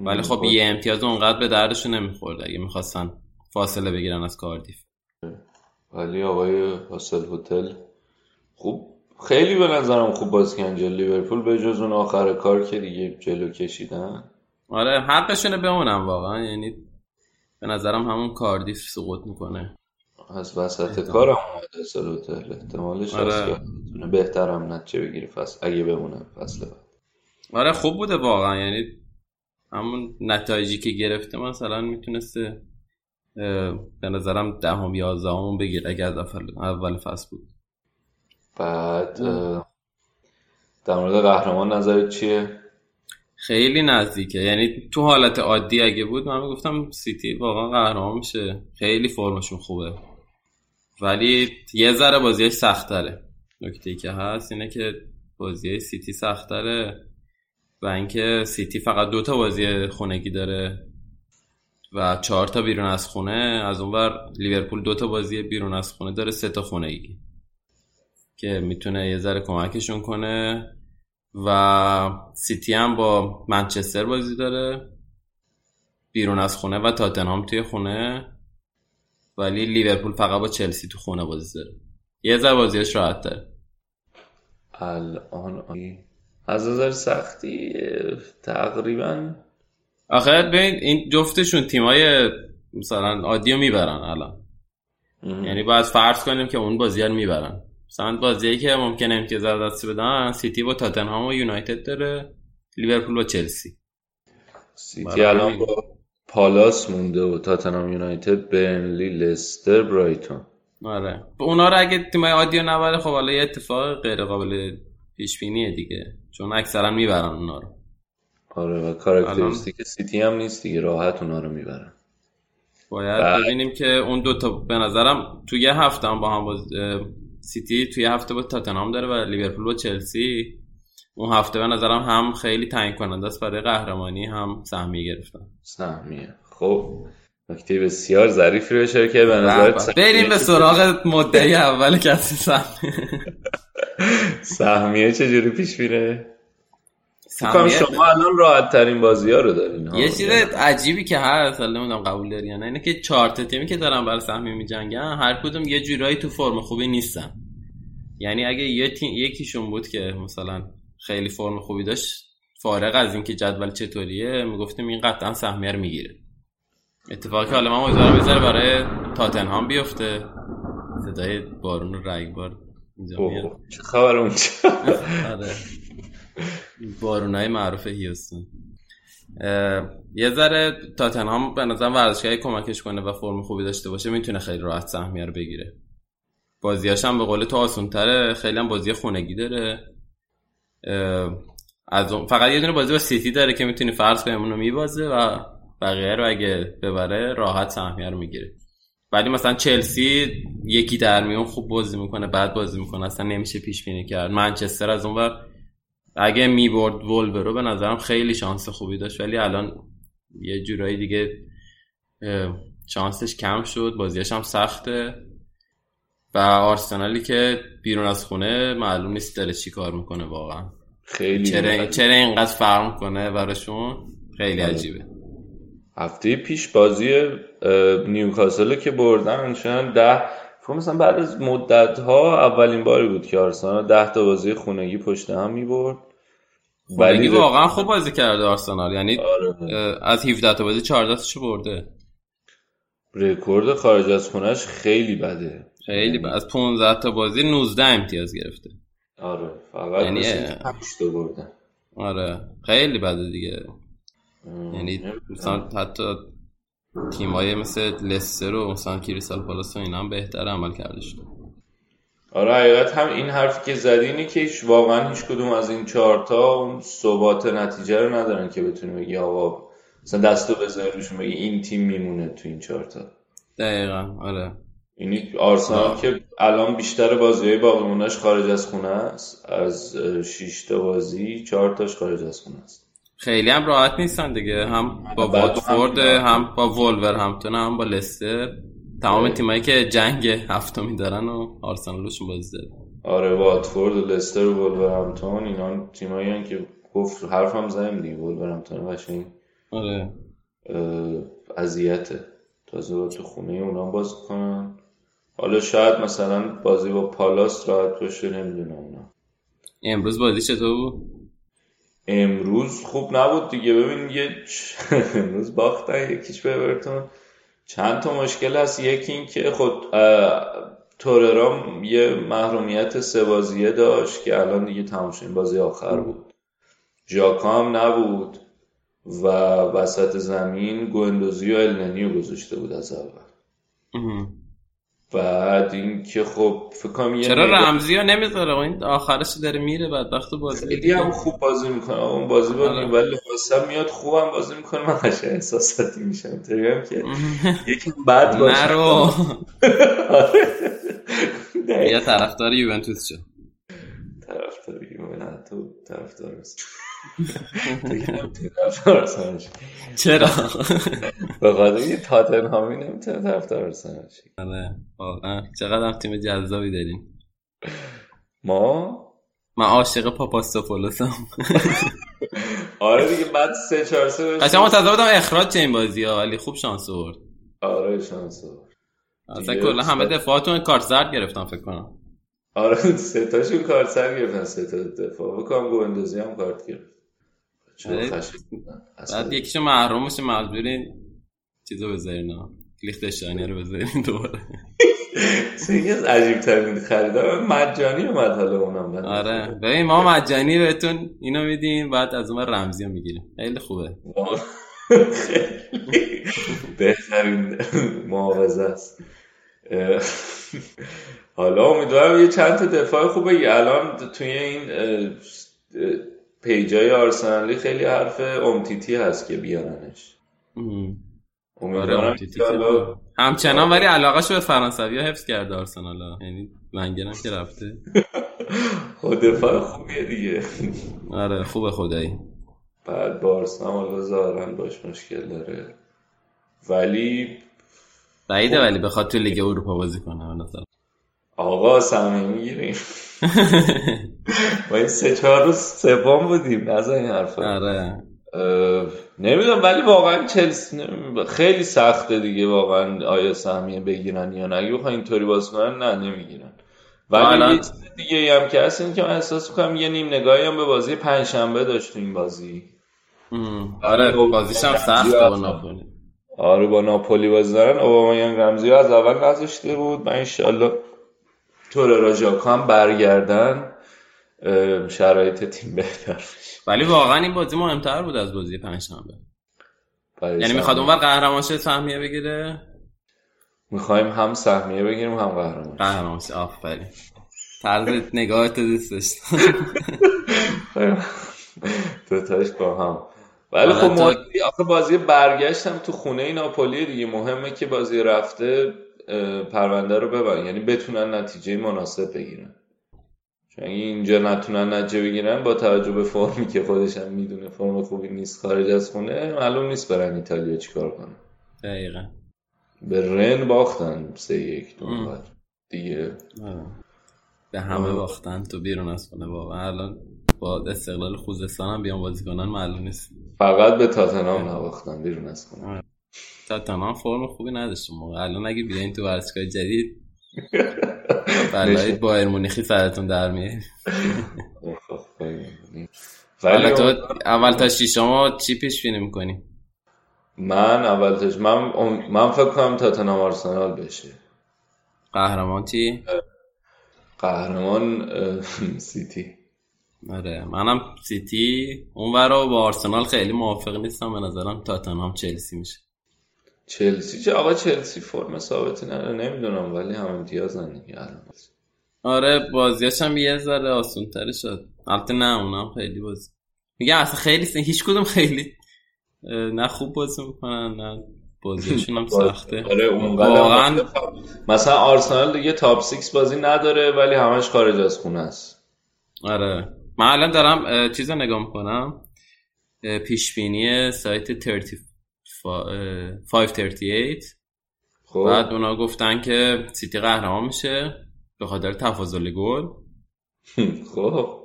ولی خب یه امتیاز اونقدر به دردشون نمی‌خورد اگه می‌خواستن فاصله بگیرن از کاردیف. ولی آقای هاسل هتل خوب؟ خیلی به نظرم خوب بازی کردن لیورپول به جز اون آخر کار که دیگه جلو کشیدن. آره حقشونه بمونم واقعا. یعنی به نظرم همون کاردیف سقوط می‌کنه. از وسط کارم اومد هاسل هتل احتمالش آره. بهترم نتیجه بگیره فصل اگه بمونه فصل بعد. آره خوب بوده واقعا. یعنی همون نتایجی که گرفته مثلا می‌تونسته به نظرم دهم یازدهم بگیر اگر از اول فصل بود. بعد اه، در مورد قهرمان نظرت چیه؟ خیلی نزدیکه. یعنی تو حالت عادی اگه بود من می‌گفتم سیتی واقعا قهرمان میشه. خیلی فرمشون خوبه. ولی یه ذره بازیش سختره نکته که هست اینه که بازی سیتی سختره و اینکه سیتی فقط دو تا بازی خونگی داره و چهار تا بیرون از خونه. از اونور لیورپول دو تا بازی بیرون از خونه داره سه تا خونگی. که می‌تونه یه ذره کمکشون کنه. و سیتی هم با منچستر بازی داره. بیرون از خونه و تاتنهام توی خونه. ولی لیورپول فقط با چلسی تو خونه بازی داره. یه ذره بازیش راحت داره الان از نظر سختی تقریبا. آخه ببین این جفتشون تیمای مثلا عادی رو می‌برن الان. یعنی باید فرض کنیم که اون بازی رو می‌برن. مثلا بازی که ممکنه امتیاز از دست بدن سیتی با تاتنهام و یونایتد داره لیورپول و چلسی. سیتی الان با پالاس مونده و تاتنهام یونایتد برنلی لستر برایتون. آره. اونا رو اگه تیمای عادی نبره خب حالا یه اتفاق غیر قابل پیش بینیه دیگه. چون اکثرا می‌برن اونا رو. آره و کاراکتریستیک سیتی هم نیست دیگه راحت اونا رو می‌برن. باید ببینیم که اون دوتا به نظرم تو یه هفته هم با هم باز... سیتی توی هفته با تاتنهام داره و لیورپول و چلسی. اون هفته به نظرم هم خیلی تعیین کننده است برای قهرمانی هم سهمیه گرفتن. سهمیه. خب نکته بسیار ظریفی رو اشاره که به نظر بریم به سراغ مدعی اول کسی سهمیه. سهمیه چجوری پیش میره؟ فکر سهمیه- کنم شما الان راحت ترین بازی ها رو دارین ها. یه چیز عجیبی که هست حالا نمی‌دونم قبول داری یا نه اینه که چهار تا تیمی که دارن برای سهمیه میجنگن هر کدوم یه جورایی تو فرم خوبی نیستن. یعنی اگه یه تیم یکیشون بود که مثلا خیلی فرم خوبی داشت فارغ از اینکه جدول چطوریه می‌گفتیم این قطعا سهمیه رو می‌گیره. اتفاقی حالا من امیدوارم بذاره برای تاتنهام بیفته. صدای بارون و رگبار اینجا چه خبر اونجا آره. بارونای معروف هیوستون. یه ذره تاتنهام به نظرم ورزشگاهی کمکش کنه و فرم خوبی داشته باشه می‌تونه خیلی راحت سهمیه رو بگیره. بازیاش هم به قول تو آسون تره خیلی هم بازی خونگی داره. از اون- فقط یه دونه بازی با سیتی داره که می‌تونی فرض کنیم اونو میبازه و بقیه رو اگه ببره راحت سهمیه رو می‌گیره. ولی مثلا چلسی یکی در میون خوب بازی می‌کنه بعد بازی می‌کنه اصلا نمیشه پیش بینی کرد. منچستر از اون ور اگه می‌برد ولورو به نظرم خیلی شانس خوبی داشت ولی الان یه جورایی دیگه شانسش کم شد بازیش هم سخته و آرسنالی که بیرون از خونه معلوم نیست داره چی کار می‌کنه واقعا خیلی چرا. چرا اینقدر فرق می‌کنه براشون خیلی آره. عجیبه هفته پیش بازی نیوکاسل که بردن شدن ده فکر مثلا بعد از مدت ها اولین باری بود که آرسنال ده تا بازی خونگی پشت هم می‌برد خونگی واقعا خوب بازی کرده آرسنال. یعنی آره. از 17 تا بازی 14 تاشو برده؟ رکورد خارج از خونش خیلی بده. خیلی ب... از 15 تا بازی 19 امتیاز گرفته. آره فقط یعنی- یعنی... تا بردن آره خیلی بده دیگه. یعنی مثلا حتی تیمای مثل لستر و مثلا کریستال پالاس و اینا هم بهتر عمل کرده شده. آره حقیقت هم این حرفی که زدی اینه که هیچ- واقعا هیچ کدوم از این چهارتا اون ثبات نتیجه رو ندارن که بتونی بگی آقا مثلا دستو بذاری روشون بگی این تیم میمونه تو این چهارتا دقیقا آره. یعنی آرسنال که الان بیشتر بازی باقی خارج از خونه است. از 6 تا بازی 4 تاش خارج از خونه است. خیلی هم راحت نیستن دیگه. هم با واتفورد هم- با وولور همتون هم با لستر. تمام تیمایی که جنگ هفتمی دارن و آرسنالشون بازی داره. آره واتفورد و لستر و ولورهمپتون اینا تیمایی که گفت حرفم زدیم دیگه ولورهمپتون قشنگ. آره. اذیته. تازه با تو خونه اونا بازی کنن. حالا شاید مثلا بازی با پالاس راحت باشه نمی‌دونم اونا امروز بازی چطور بود؟ امروز خوب نبود دیگه. ببین یه امروز باختن یکیش به اورتون. چند تا مشکل هست. یکی این که خود توررام یه محرومیت سه داشت که الان دیگه این بازی آخر بود. ژاکا هم نبود و وسط زمین گوندوزی و النیو گذاشته بود از اول. بعد اینکه خب فکر کنم یه چرا نگاه- رمزی ها نمی‌ذاره این آخرش داره میره بعد وقت بازی خیلی هم خوب بازی می‌کنه. اون بازی با آره. ولی واسه میاد خوبم بازی می‌کنه. من قشنگ احساساتی میشم. هم که یکی بد باشه. نرو. دقیقاً. یا طرفدار یوونتوس شد طرفدار که نمی‌تونی طرفدار. چرا؟ به خاطر یه تاتنهامی نمی‌تونه طرفدار آرسنال باشی. آره واقعا. چقدر هم تیم جذابی داریم. ما؟ من عاشق پاپاستوپولوسم. آره دیگه بعد سه چهار سه قشنگ منتظر بودم اخراج چه این بازی ها ولی خوب شانس آورد. آره شانس آورد. اصلا کلا همه دفاعاتون کارت زرد گرفتن فکر کنم. آره سه تاشون کارت سر گرفتن سه تا دفاع. بکنم گوندوزی هم کارت گرفت چون آره. خشم بودن. اصلا بعد یکیشو محروم میشه مجبورین چیزو بذارین ها. لیختشتاینی رو بذارین دوباره. یکی از عجیب ترین خریدار مجانی اومد حالا اونم. آره. ببین ما مجانی بهتون اینو میدیم بعد از اون رمزی رو می‌گیریم. خیلی خوبه. بهترین معاوضه است. حالا امیدوارم یه چند تا دفاع خوبه. الان توی این پیجای آرسنالی خیلی حرف امتیتی هست که بیارنش. امیدوارم همچنان ولی علاقهش به فرانسوی حفظ کرده آرسنال یعنی لنگرم که رفته. خود دفاع خوبیه دیگه. آره خوبه خدایی. بعد بارسا حالا ظاهرا باش مشکل داره. ولی بعیده ولی بخواد تو لیگ اروپا بازی کنه مثلا آقا سهمی می‌گیریم. ما این سه چهار روز سوم بودیم. نزا این حرفا. آره. نمی‌دونم ولی واقعا چلسی خیلی سخته دیگه واقعا آیا سهمیه بگیرن یا نه. اگه بخوان اینطوری باز کنن نه نمی‌گیرن. ولی یه دیگه هم که هست این که من احساس می‌کنم یه نیم نگاهی هم به بازی پنجشنبه داشت این بازی. آره بازیش هم سخت با ناپولی. آره با ناپولی بازی دارن. اوبامیان رمزی از اول نذاشته بود. من انشالله طور راجاکا هم برگردن شرایط تیم بهتر بشه. ولی واقعا این بازی مهمتر بود از بازی پنجشنبه یعنی می‌خواد اونور قهرمان شه سهمیه بگیره؟ می‌خوایم هم سهمیه بگیریم هم قهرمان قهرمان شه آفرین. طرز نگاهت دوست داشتم دوتاش با هم. ولی خب آخه بازی برگشتم تو خونه ناپولی دیگه. مهمه که بازی رفته. پرونده رو ببرن. یعنی بتونن نتیجه مناسب بگیرن. چون اگه اینجا نتونن نتیجه بگیرن با توجه به فرمی که خودش هم می‌دونه فرم خوبی نیست خارج از خونه معلوم نیست برن ایتالیا چیکار کنن. دقیقا. به رن باختن سه یک دو دیگه. به همه باختن تو بیرون از خونه. واقعا الان با استقلال خوزستان هم بیان بازی کنن معلوم نیست. فقط به تاتنهام نباختن بیرون از خونه. تاتنهام فرم خوبی نداشت موقع. الان اگه بیاین تو ورزشگاه جدید بلای بایر مونیخی سرتون در میاد. ولی تو اول تا شما چی پیش بینی می‌کنی؟ من اول تاش من من فکر کنم تاتنهام آرسنال بشه. قهرمان چی؟ قهرمان سیتی. آره منم سیتی. اون با آرسنال خیلی موافق نیستم. به نظرم تاتنهام چلسی میشه. چلسی. چه آقا چلسی فرم ثابتی نداره. نمی‌دونم ولی هم امتیاز دیگه. آره بازیاش هم یه ذره آسون تری شد. البته نه اونم خیلی بازی. میگه اصلا خیلی هیچ کدوم خیلی نه خوب بازی می‌کنن نه بازیشون هم سخته. آره واقعا مثلا آرسنال دیگه تاپ 6 بازی نداره ولی همش خارج از خونه است. آره. من الان دارم چیز رو نگاه می‌کنم. پیش بینی سایت 538 خب. بعد اونا گفتن که سیتی قهرمان میشه به خاطر تفاضل گل. خب.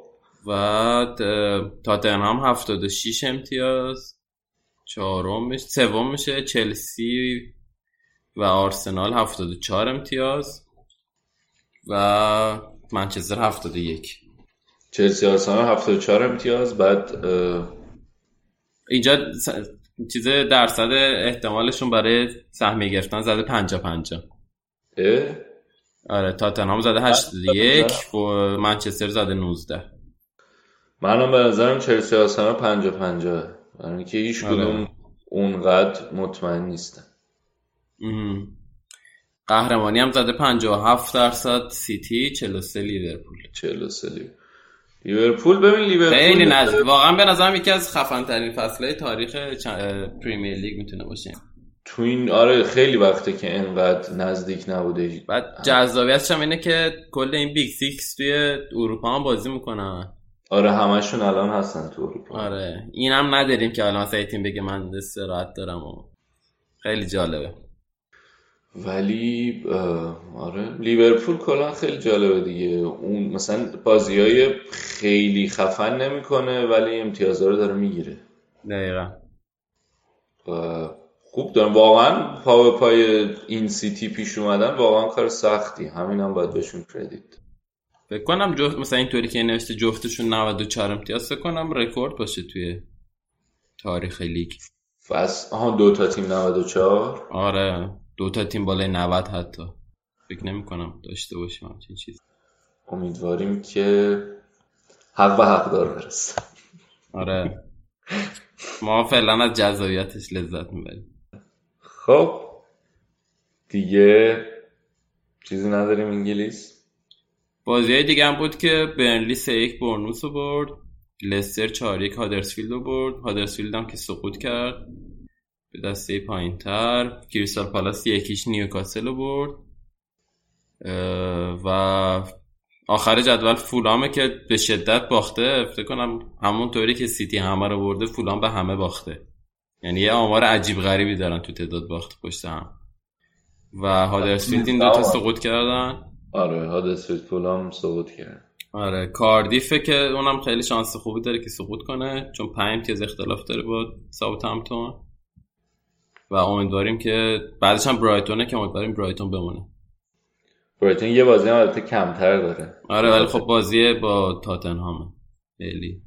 بعد تاتنهام 76 امتیاز. چهارم میشه سوم میشه چلسی و آرسنال 74 امتیاز. و منچستر 71 چلسی آرسنال 74 امتیاز. بعد اینجا چیز درصد احتمالشون برای سهمیه گرفتن زده 50 50 آره تاتنهام زده 81 و منچستر زده 19 منم به نظرم چلسی آرسنال 50 50 برای اینکه هیچ کدوم اونقدر مطمئن نیستن. قهرمانی هم زده 57 درصد سیتی 43 لیورپول. 43 لیورپول. ببین لیورپول خیلی نزدیک واقعا به نظرم یکی از خفن ترین فصلهای تاریخ پریمیر لیگ می‌تونه باشه. تو این آره خیلی وقته که انقدر نزدیک نبوده. بعد جذابیتش هم اینه که کل این Big Six توی اروپا هم بازی می‌کنن. آره همشون الان هستن تو اروپا. آره. این هم نداریم که الان مثلا تیم بگه من استراحت دارم و خیلی جالبه. ولی آره. لیورپول کلا خیلی جالبه دیگه. اون مثلا بازی های خیلی خفن نمی‌کنه ولی امتیازها رو داره می‌گیره. دقیقا. خوب دارم واقعا پا به پای این سیتی پیش اومدن واقعا کار سختی. همین هم باید بهشون credit فکر کنم جفت مثلا اینطوری که نوشته جفتشون 94 امتیاز فکر کنم رکورد باشه توی تاریخ لیگ. فس آها دو تا تیم 94 آره. دو تا تیم بالای 90 حتی. فکر نمی کنم داشته باشیم همچین چیز امیدواریم که حق و حقدار برسه. آره. ما فعلا از جذابیتش لذت می‌بریم. خب. دیگه چیزی نداریم انگلیس؟ بازی دیگه هم بود که برنلی سه یک برنوس رو برد لستر چهار یک هادرسفیلد رو برد. هادرسفیلد هم که سقوط کرد. به دسته پایین تر کریستال پالاس یکیش نیوکاسل رو برد. و آخر جدول فولامه که به شدت باخته. فکر کنم همونطوری که سیتی همه رو برده فولام به همه باخته. یعنی یه آمار عجیب غریبی دارن تو تعداد باخت پشت هم. و هادرسفیلد این دوتا سقوط کردن. آره هادرسفیلد فولام سقوط کرد. آره کاردیفه که اونم خیلی شانس خوبی داره که سقوط کنه چون پنج امتیاز اختلاف داره با ساوثهامپتون و امیدواریم که بعدش هم برایتونه که امیدواریم برایتون بمونه. برایتون یه بازی هم البته کمتر داره. آره ولی خب بازی با تاتنهامه خیلی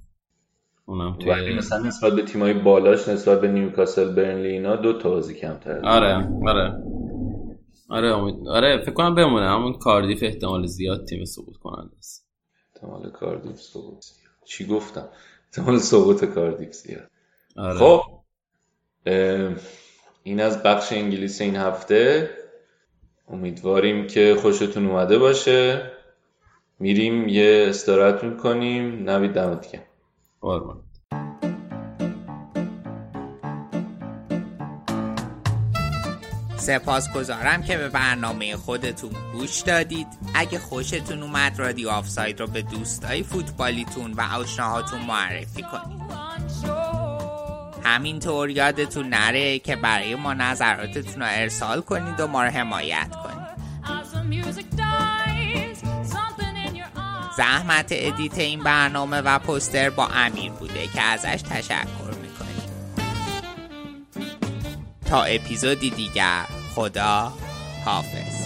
اونم توی ولی مثلا نسبت به تیمای بالاش نسبت به نیوکاسل برنلی اینا دو تا بازی کمتر داره. آره آره. آره امید... آره فکر کنم بمونه. همون کاردیف احتمال زیاد تیم سقوط کننده است. احتمال کاردیف سقوط چی گفتم؟ احتمال سقوط کاردیف زیاد. آره. خب این از بخش انگلیس این هفته. امیدواریم که خوشتون اومده باشه. میریم یه استراحت می‌کنیم. نوید دمت گرم. قربان سپاسگزارم که به برنامه خودتون گوش دادید. اگه خوشتون اومد رادیو آفساید رو به دوستای فوتبالیتون و آشناهاتون معرفی کنید. همینطور یادتون نره که برای ما نظراتتون رو ارسال کنید و ما رو حمایت کنید. زحمت ادیت این برنامه و پستر با امیر بوده که ازش تشکر می‌کنیم. تا اپیزودی دیگر خدا حافظ.